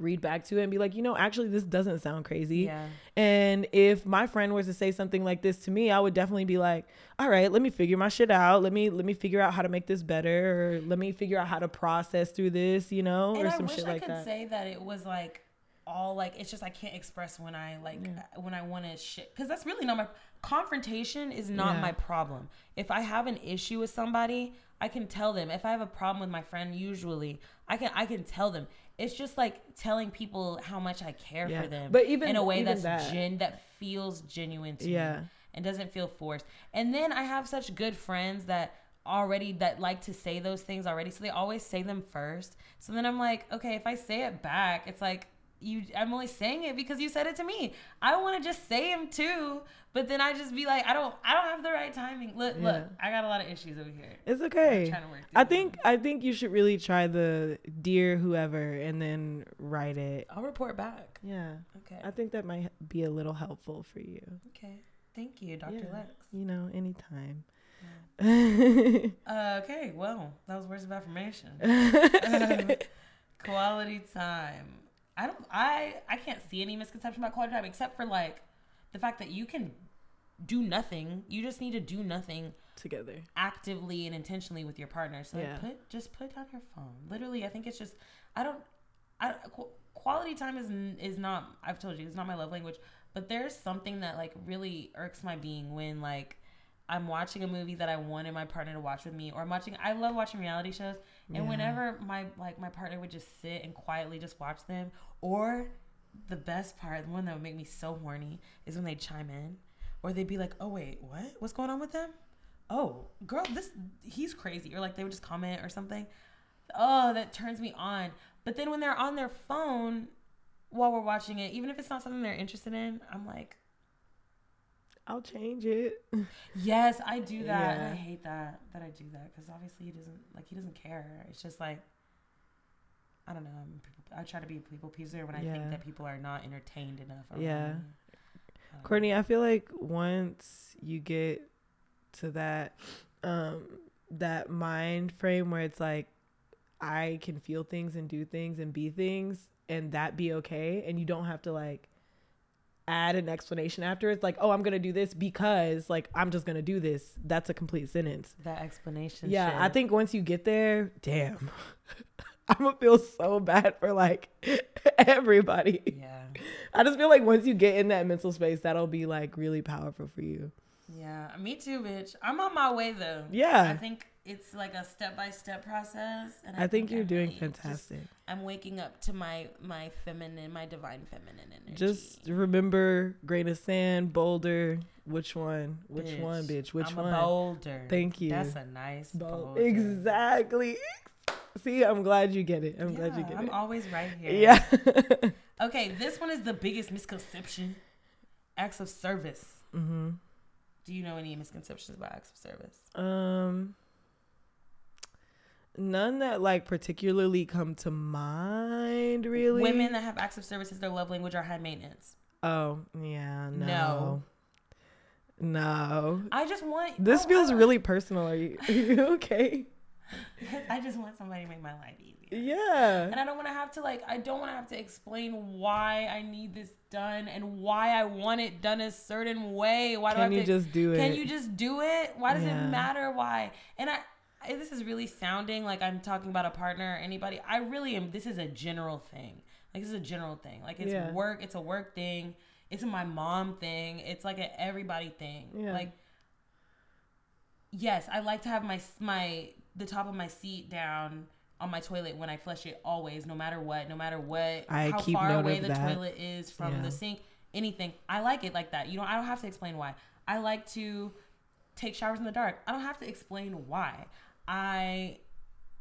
read back to it and be like, you know, actually, this doesn't sound crazy. Yeah. And if my friend was to say something like this to me, I would definitely be like, all right, let me figure my shit out. Let me let me figure out how to make this better or let me figure out how to process through this, you know, And or I some wish shit I like could that. say that it was like all like it's just I can't express when I like uh, when I want to shit because that's really not my confrontation is not Yeah. my problem. If I have an issue with somebody, I can tell them. If I have a problem with my friend, usually I can I can tell them. It's just like telling people how much I care Yeah. for them, But even- in a way that's that- gen that feels genuine to Yeah. me and doesn't feel forced. And then I have such good friends that already that like to say those things already, so they always say them first. So then I'm like, okay, if I say it back, it's like you I'm only saying it because you said it to me. I want to just say him too, but then I just be like, I don't I don't have the right timing. Look, look, I got a lot of issues over here. It's okay. trying to work I through think I think you should really try the dear whoever and then write it. I'll report back. Yeah. Okay. I think that might be a little helpful for you. Okay. Thank you, Dr. Yeah. Lex. You know, anytime. Uh, okay, well, that was words of affirmation. Um, quality time. I don't. I I can't see any misconception about quality time except for like the fact that you can do nothing. You just need to do nothing Together. actively and intentionally with your partner. So Yeah. like, put just put down your phone. Literally, I think it's just I don't. I quality time is is not. I've told you it's not my love language. But there's something that like really irks my being when like I'm watching a movie that I wanted my partner to watch with me, or I'm watching. I love watching reality shows, and Yeah. whenever my like my partner would just sit and quietly just watch them, or the best part, the one that would make me so horny, is when they chime in, or they'd be like, "Oh wait, what? What's going on with them? Oh, girl, this he's crazy," or like they would just comment or something. Oh, that turns me on. But then when they're on their phone while we're watching it, even if it's not something they're interested in, I'm like, I'll change it. Yes, I do that, and I hate that that I do that because obviously he doesn't like he doesn't care. It's just like I don't know. I'm, people- I try to be a people pleaser when I Yeah. think that people are not entertained enough. Yeah. me. Courtney, I feel like once you get to that um that mind frame where it's like I can feel things and do things and be things and that be okay and you don't have to like add an explanation after it's like oh I'm to do this because like I'm just to do this. That's a complete sentence. that explanation. Yeah, I think once you get there, damn. I'm gonna feel so bad for like everybody. Yeah, I just feel like once you get in that mental space, that'll be like really powerful for you. yeah. Me too, bitch. I'm on my way though. Yeah. I think it's like a step by step process, and I think you're doing really just- fantastic. I'm waking up to my my feminine, my divine feminine energy. Just remember grain of sand, boulder. Which one? Which Bitch, one, bitch? Which I'm one? A boulder. Thank you. That's a nice Bold- boulder. Exactly. See, I'm glad you get it. I'm glad you Yeah, get I'm it. always right here. Yeah. Okay, this one is the biggest misconception. Acts of service. hmm Do you know any misconceptions about acts of service? Um. None that like particularly come to mind, really. Women that have acts of service as their love language are high maintenance. Oh yeah, no. No. No. I just want This oh, feels really personal. Are you, are you okay? I just want somebody to make my life easier. Yeah. And I don't want to have to like I don't want to have to explain why I need this done and why I want it done a certain way. Why do I Can you to, just do it? Can you just do it? Why does Yeah. it matter why? And I this is really sounding like I'm talking about a partner or anybody. I really am this is a general thing. Like this is a general thing. Like it's Yeah. work, it's a work thing. It's a my mom thing. It's like an everybody thing. Yeah. Like yes, I like to have my my the top of my seat down on my toilet when I flush it always, no matter what, no matter what, I how far away the that. toilet is from Yeah. the sink, anything. I like it like that. You know, I don't have to explain why. I like to take showers in the dark. I don't have to explain why. I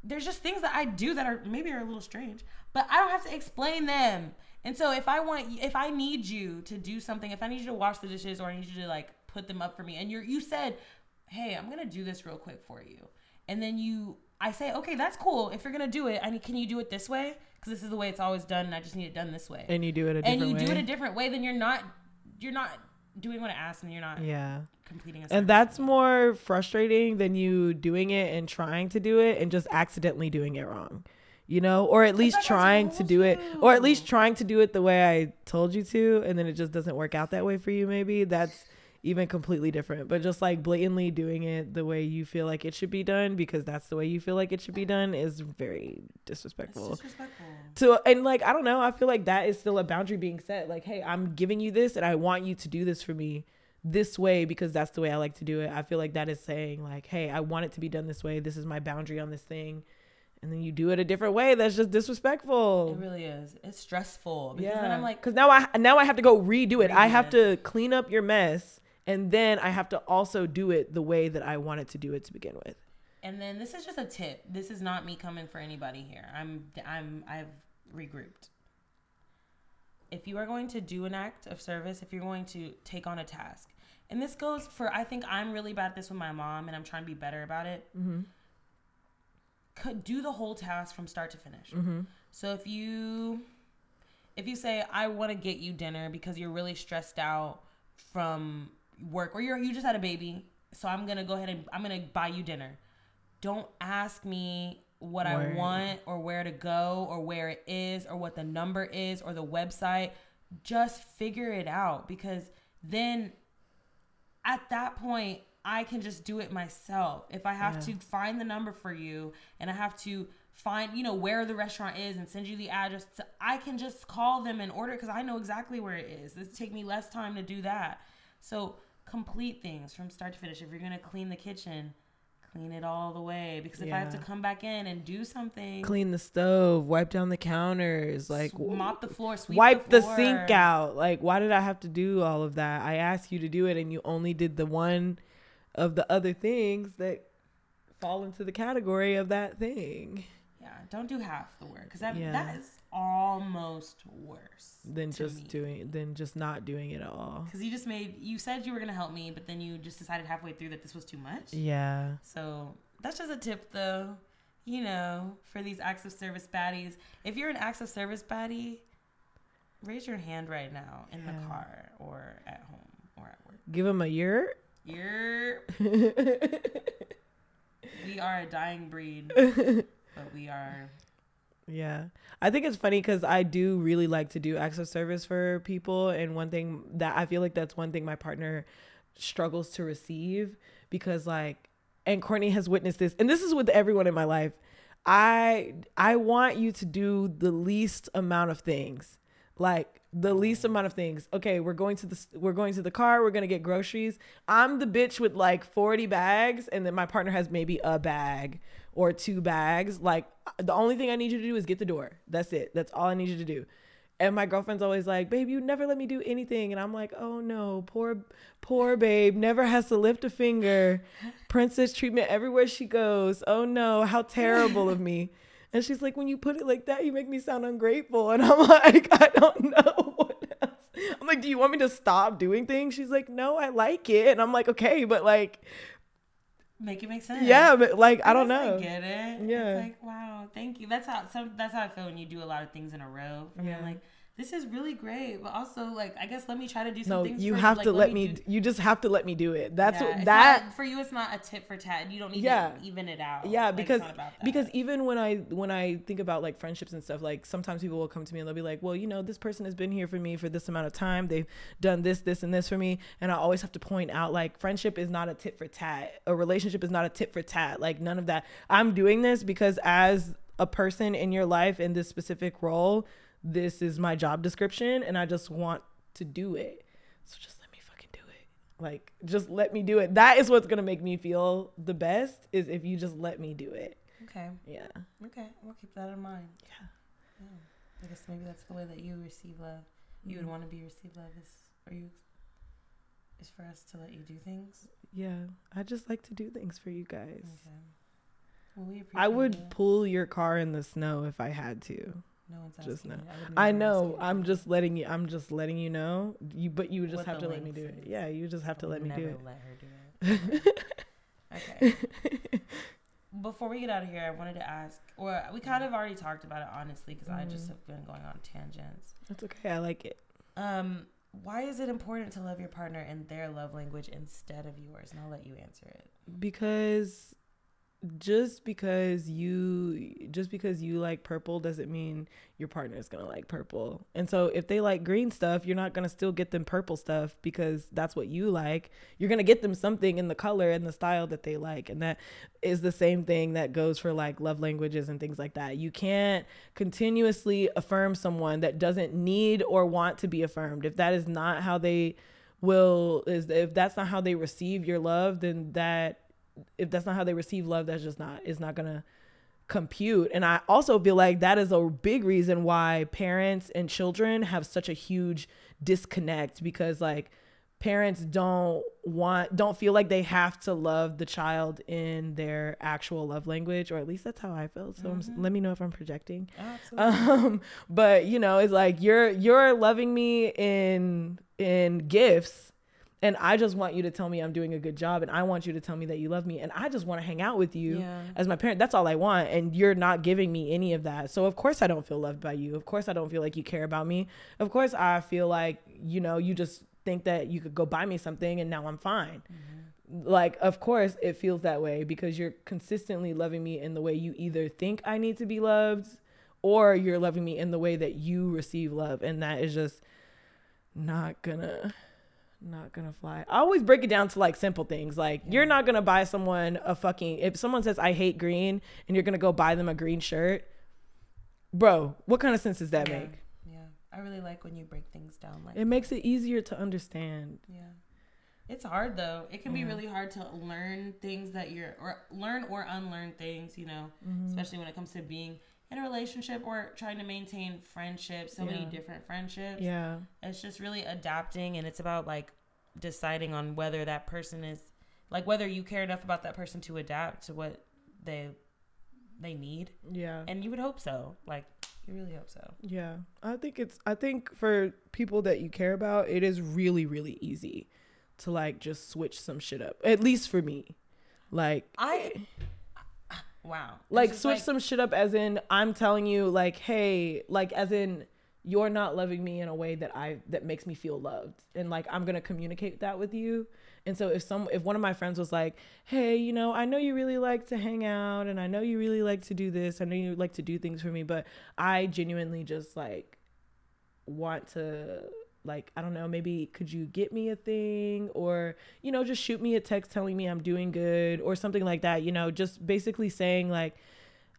there's just things that I do that are maybe are a little strange, but I don't have to explain them. And so if I want if I need you to do something, if I need you to wash the dishes or I need you to like put them up for me and you're you said, "Hey, I'm going to do this real quick for you." And then you I say, "Okay, that's cool. If you're going to do it, I need can you do it this way? Cuz this is the way it's always done and I just need it done this way." and you do it a different way. And you way. do it a different way, then you're not you're not doing what I asked and you're not yeah. Completing a And that's more frustrating than you doing it and trying to do it and just accidentally doing it wrong. You know, or at least trying to do it, or at least trying to do it the way I told you to, and then it just doesn't work out that way for you, maybe. That's even completely different. But just like blatantly doing it the way you feel like it should be done because that's the way you feel like it should be done is very it's disrespectful disrespectful. to and like I don't know, I feel like that is still a boundary being set. Like, hey, I'm giving you this and I want you to do this for me this way because that's the way I like to do it. I feel like that is saying like, hey, I want it to be done this way. This is my boundary on this thing. And then you do it a different way. That's just disrespectful. It really is. It's stressful because Yeah. then I'm like, cuz now I now I have to go redo it. I have it. to clean up your mess and then I have to also do it the way that I wanted to do it to begin with. and then this is just a tip. This is not me coming for anybody here. I'm I'm I've regrouped. If you are going to do an act of service, if you're going to take on a task, and this goes for I think I'm really bad at this with my mom, and I'm trying to be better about it. Mhm. Could do the whole task from start to finish. Mhm. So if you if you say I want to get you dinner because you're really stressed out from work or you're you just had a baby, so I'm going to go ahead and I'm to buy you dinner. Don't ask me what I want or where to go or where it is or what the number is or the website. Just figure it out because then at that point I can just do it myself. If I have Yeah. to find the number for you and I have to find, you know, where the restaurant is and send you the address, to, I can just call them and order because I know exactly where it is. It's take me less time to do that. So complete things from start to finish. If you're gonna clean the kitchen, clean it all the way because if I have to come back in and do something, Clean the stove, wipe down the counters, like mop the floor, sweep wipe the, the, sink out. Like, why did I have to do all of that? I asked you to do it, and you only did the one of the other things that fall into the category of that thing. Yeah, don't do half the work because that Yeah. that is almost worse Than just me. doing, than just not doing it at all. Because you just made, you said you were going to help me, but then you just decided halfway through that this was too much. Yeah, So that's just a tip, though, you know, for these acts of service baddies. If you're an acts of service baddie, raise your hand right now in the car or at home or at work. give him a year. You're, we are a dying breed, but we are. Yeah. I think it's funny because I do really like to do acts of service for people. And one thing that I feel like that's one thing my partner struggles to receive because, like, and Courtney has witnessed this, and this is with everyone in my life. I I want you to do the least amount of things. Like the least amount of things. Okay, we're going to the we're going to the car, we're going to get groceries. I'm the bitch with like 40 bags and then my partner has maybe a bag or two bags. Like the only thing I need you to do is get the door. That's it. That's all I need you to do. And my girlfriend's always like, "Babe, you never let me do anything." And I'm like, "Oh no, poor poor babe, never has to lift a finger. Princess treatment everywhere she goes. Oh no, how terrible of me." And she's like, "When you put it like that, you make me sound ungrateful." And I'm like, "I don't know what else." I'm like, "Do you want me to stop doing things?" She's like, "No, I like it." And I'm like, "Okay, but like, Make it make sense. yeah, but like, I don't know." I get it. Yeah. It's like, wow, thank you. That's how some that's how I feel when you do a lot of things in a row. For me, I'm Yeah. like, this is really great, but also like I guess let me try to do some No, you have like, to let me. do- you just have to let me do it. That's Yeah, what that. not- for you. It's not a tit for tat. You don't need Yeah. to even it out. yeah Like, because because even when i when i think about like friendships and stuff like sometimes people will come to me and they'll be like well you know this person has been here for me for this amount of time they've done this this and this for me and i always have to point out like friendship is not a tit for tat a relationship is not a tit for tat like none of that i'm doing this because as a person in your life in this specific role this is my job description and i just want to do it so just let me fucking do it like just let me do it that is what's gonna make me feel the best is if you just let me do it okay, yeah okay, we'll keep that in mind. Yeah. Yeah. I guess maybe that's the way that you receive love. You Mm. would want to be received love is for you is for us to let you do things. yeah i just like to do things for you guys Okay. Well, we appreciate i would pull your car in the snow if i had to No one's just asking. know. I, i know i'm just letting you i'm just letting you know you but you would just have to let me do it yeah you just have I to let me do it. never Let her do it. okay. Before we get out of here, I wanted to ask, or we kind of already talked about it honestly, because I just Mm. have been going on tangents. that's okay i like it Um, why is it important to love your partner in their love language instead of yours? And I'll let you answer it. because just because you just because you like purple doesn't mean your partner is gonna like purple. And so if they like green stuff you're not gonna still get them purple stuff because that's what you like. You're gonna get them something in the color and the style that they like. And that is the same thing that goes for like love languages and things like that. You can't continuously affirm someone that doesn't need or want to be affirmed. If that is not how they will is if that's not how they receive your love then that if that's not how they receive love that's just not is not gonna compute. And i also feel like that is a big reason why parents and children have such a huge disconnect because like parents don't want don't feel like they have to love the child in their actual love language or at least that's how i felt so I'm, let me know if i'm projecting. Absolutely. um but you know it's like you're you're loving me in in gifts and i just want you to tell me i'm doing a good job and i want you to tell me that you love me and i just want to hang out with you Yeah. as my parent. That's all i want and you're not giving me any of that. So of course i don't feel loved by you. Of course i don't feel like you care about me. Of course i feel like you know you just think that you could go buy me something and now i'm fine. Mm-hmm. Like of course it feels that way because you're consistently loving me in the way you either think i need to be loved or you're loving me in the way that you receive love and that is just not gonna not gonna fly i always break it down to like simple things like you're not gonna buy someone a fucking if someone says i hate green and you're gonna go buy them a green shirt bro what kind of sense does that yeah. make Yeah. I really like when you break things down like it makes it easier to understand Yeah. It's hard though. It can be really hard to learn things that you're or learn or unlearn things, you know, Mm-hmm. especially when it comes to being in a relationship or trying to maintain friendships, so many different friendships. yeah It's just really adapting and it's about like deciding on whether that person is like whether you care enough about that person to adapt to what they they need. yeah And you would hope so. Like you really hope so. Yeah, I think it's. I think for people that you care about, it is really, really easy to like just switch some shit up. At least for me, like I wow. Like switch some shit up. As in, I'm telling you, like, hey, like, as in, you're not loving me in a way that I that makes me feel loved, and like, I'm gonna communicate that with you. And so if some if one of my friends was like, "Hey, you know, I know you really like to hang out and I know you really like to do this. I know you like to do things for me, but I genuinely just like want to like I don't know, maybe could you get me a thing or you know, just shoot me a text telling me I'm doing good or something like that, you know, just basically saying like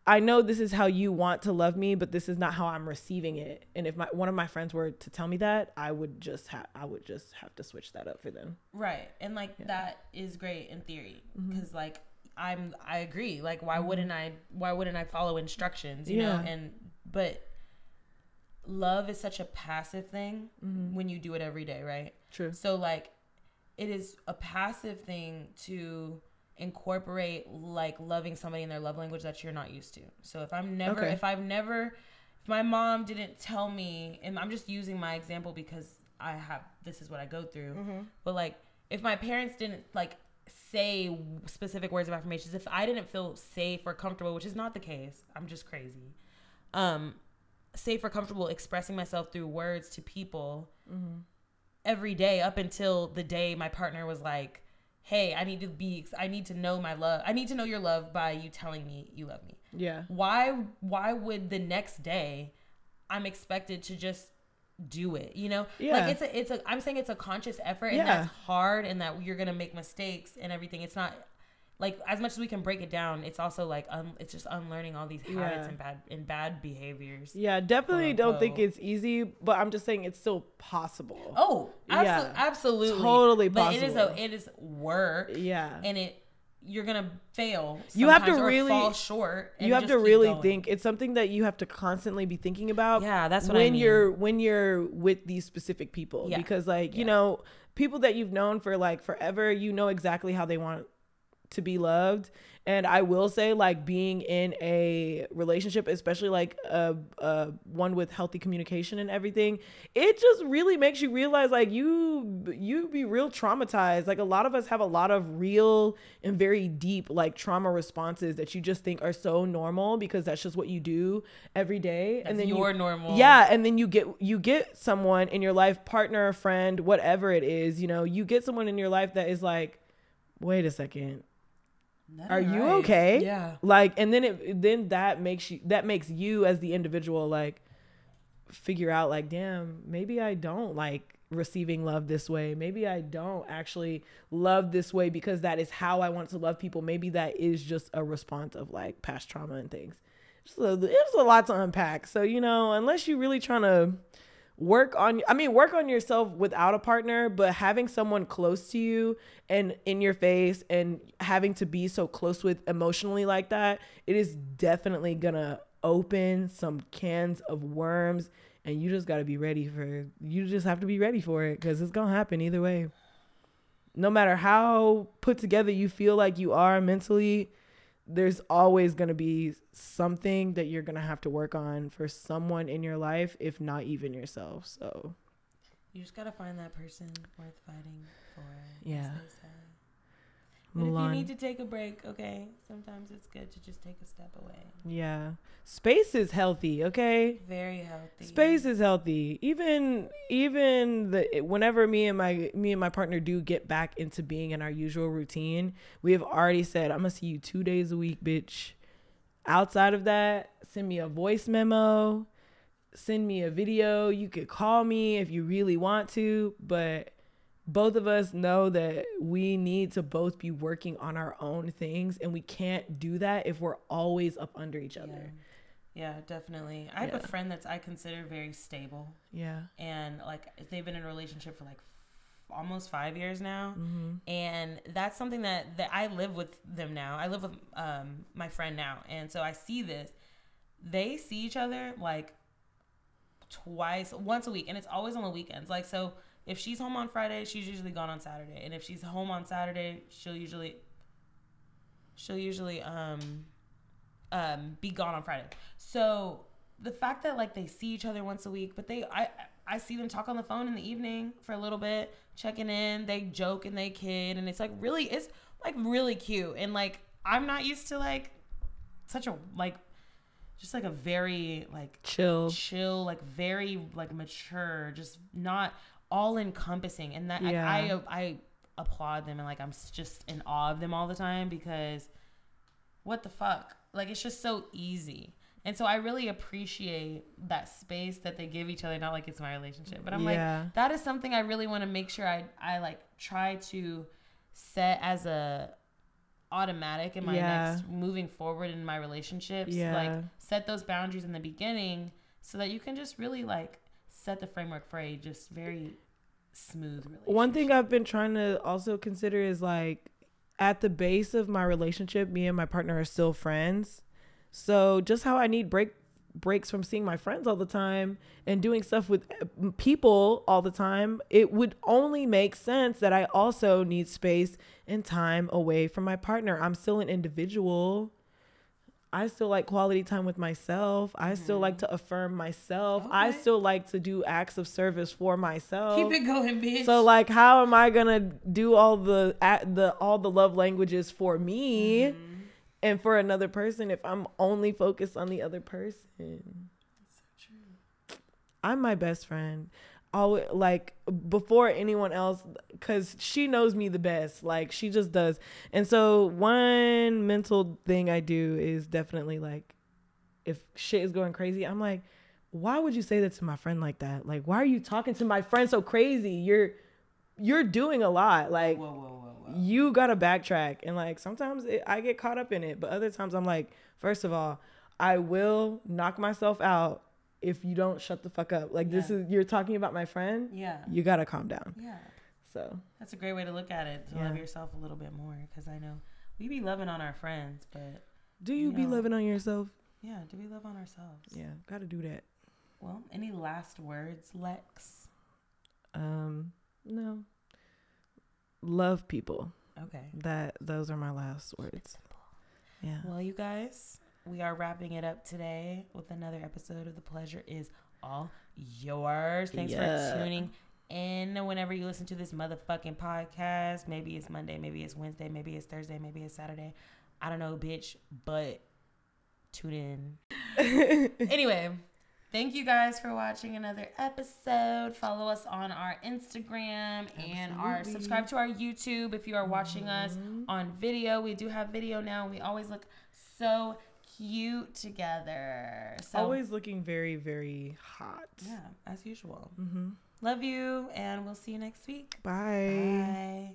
I know this is how you want to love me, but this is not how I'm receiving it. And if my one of my friends were to tell me that, I would just have I would just have to switch that up for them. Right. And like that is great in theory Mm-hmm. cuz like I'm I agree. Like why wouldn't I why wouldn't I follow instructions, you know? And but love is such a passive thing Mm-hmm. when you do it every day, right? True. So like it is a passive thing to incorporate like loving somebody in their love language that you're not used to. So if I'm never Okay. if I've never if my mom didn't tell me and I'm just using my example because I have this is what I go through. Mm-hmm. But like if my parents didn't like say specific words of affirmations, if I didn't feel safe or comfortable, which is not the case, I'm just crazy. Um safe or comfortable expressing myself through words to people Mm-hmm. every day up until the day my partner was like, "Hey, I need to be I need to know my love. I need to know your love by you telling me you love me." Yeah. Why why would the next day I'm expected to just do it, you know? Yeah. Like it's a it's a I'm saying it's a conscious effort and Yeah. that's hard and that you're to make mistakes and everything. It's not like as much as we can break it down, it's also like un, it's just unlearning all these habits Yeah. and bad and bad behaviors. Yeah, definitely don't think it's easy, but I'm just saying it's still possible. Oh, absolutely, Yeah. absolutely, Totally possible. But it is a it is work, Yeah. and it you're gonna fail. You have to really- fall short. and you have to really going. think it's something that you have to constantly be thinking about Yeah, that's what I when mean. you're when you're with these specific people Yeah. because like you know people that you've known for like forever you know exactly how they want to be loved. And i will say like being in a relationship especially like a, a one with healthy communication and everything it just really makes you realize like you you be real traumatized. Like a lot of us have a lot of real and very deep like trauma responses that you just think are so normal because that's just what you do every day. That's and then your you, normal. yeah and then you get you get someone in your life partner friend whatever it is you know you get someone in your life that is like wait a second Are ain't you okay? Yeah. like and then it then that makes you that makes you as the individual like figure out like damn maybe i don't like receiving love this way. Maybe i don't actually love this way because that is how i want to love people. Maybe that is just a response of like past trauma and things. So there's a lot to unpack. So you know unless you're really trying to work on i mean work on yourself without a partner but having someone close to you and in your face and having to be so close with emotionally like that it is definitely gonna open some cans of worms and you just got to be ready for you just have to be ready for it because it's gonna happen either way. No matter how put together you feel like you are mentally there's always going to be something that you're going to have to work on for someone in your life if not even yourself so You just gotta find that person worth fighting for. Yeah. But if you need to take a break, okay, sometimes it's good to just take a step away. yeah. Space is healthy okay? Very healthy. space is healthy. Even even the whenever me and my me and my partner do get back into being in our usual routine we have already said i'm gonna see you two days a week bitch. Outside of that send me a voice memo. Send me a video. You could call me if you really want to but both of us know that we need to both be working on our own things and we can't do that if we're always up under each other. Yeah, definitely. I have a friend that's I consider very stable, yeah, and like they've been in a relationship for like almost five years now, hmm and that's something that that I live with them now. I live with um my friend now, and so I see this. They see each other like twice, once a week, and it's always on the weekends. Like so, if she's home on Friday, she's usually gone on Saturday, and if she's home on Saturday, she'll usually she'll usually um um be gone on Friday. So the fact that like they see each other once a week, but they I I see them talk on the phone in the evening for a little bit, checking in, they joke and they kid and it's like really it's like really cute. And like I'm not used to like such a like just like a very like chill. chill, like very like mature, just not all encompassing. And that Yeah. I, I I applaud them and like I'm just in awe of them all the time because what the fuck? Like it's just so easy. And so I really appreciate that space that they give each other. Not like it's my relationship, but I'm Yeah. like that is something I really want to make sure I I like try to set as a automatic in my Yeah. next moving forward in my relationships. Yeah. Like set those boundaries in the beginning so that you can just really like set the framework for a just very smooth relationship. One thing I've been trying to also consider is like at the base of my relationship, me and my partner are still friends. So just how I need break breaks from seeing my friends all the time and doing stuff with people all the time, it would only make sense that I also need space and time away from my partner. I'm still an individual. I still like quality time with myself. I still like to affirm myself. I still like to do acts of service for myself. keep it going, bitch. So like, how am I gonna do all the the all the love languages for me Mm-hmm. and for another person if I'm only focused on the other person? so true. I'm my best friend. Always like before anyone else, because she knows me the best. Like she just does. And so one mental thing I do is definitely like, if shit is going crazy, I'm like, why would you say that to my friend like that? Like, why are you talking to my friend so crazy? You're you're doing a lot. Like, Whoa, whoa, whoa, you gotta backtrack and like sometimes it, i get caught up in it but other times i'm like first of all i will knock myself out if you don't shut the fuck up like this is you're talking about my friend Yeah. you gotta calm down Yeah. so That's a great way to look at it. To Yeah. love yourself a little bit more, because I know we be loving on our friends, but do you be No. loving on yourself yeah, do we love on ourselves? yeah gotta do that Well, any last words, Lex? um no love people Okay. that those are my last words yeah Well, you guys, we are wrapping it up today with another episode of The Pleasure is All Yours. Thanks Yeah. for tuning in whenever you listen to this motherfucking podcast. Maybe it's Monday, maybe it's Wednesday, maybe it's Thursday, maybe it's Saturday. I don't know, bitch, but tune in. anyway, thank you guys for watching another episode. Follow us on our Instagram and our subscribe to our YouTube if you are watching us Mhm. on video. We do have video now. We always look so cute together. So always looking very very hot yeah, as usual. mm-hmm. Love you and we'll see you next week. bye. Bye.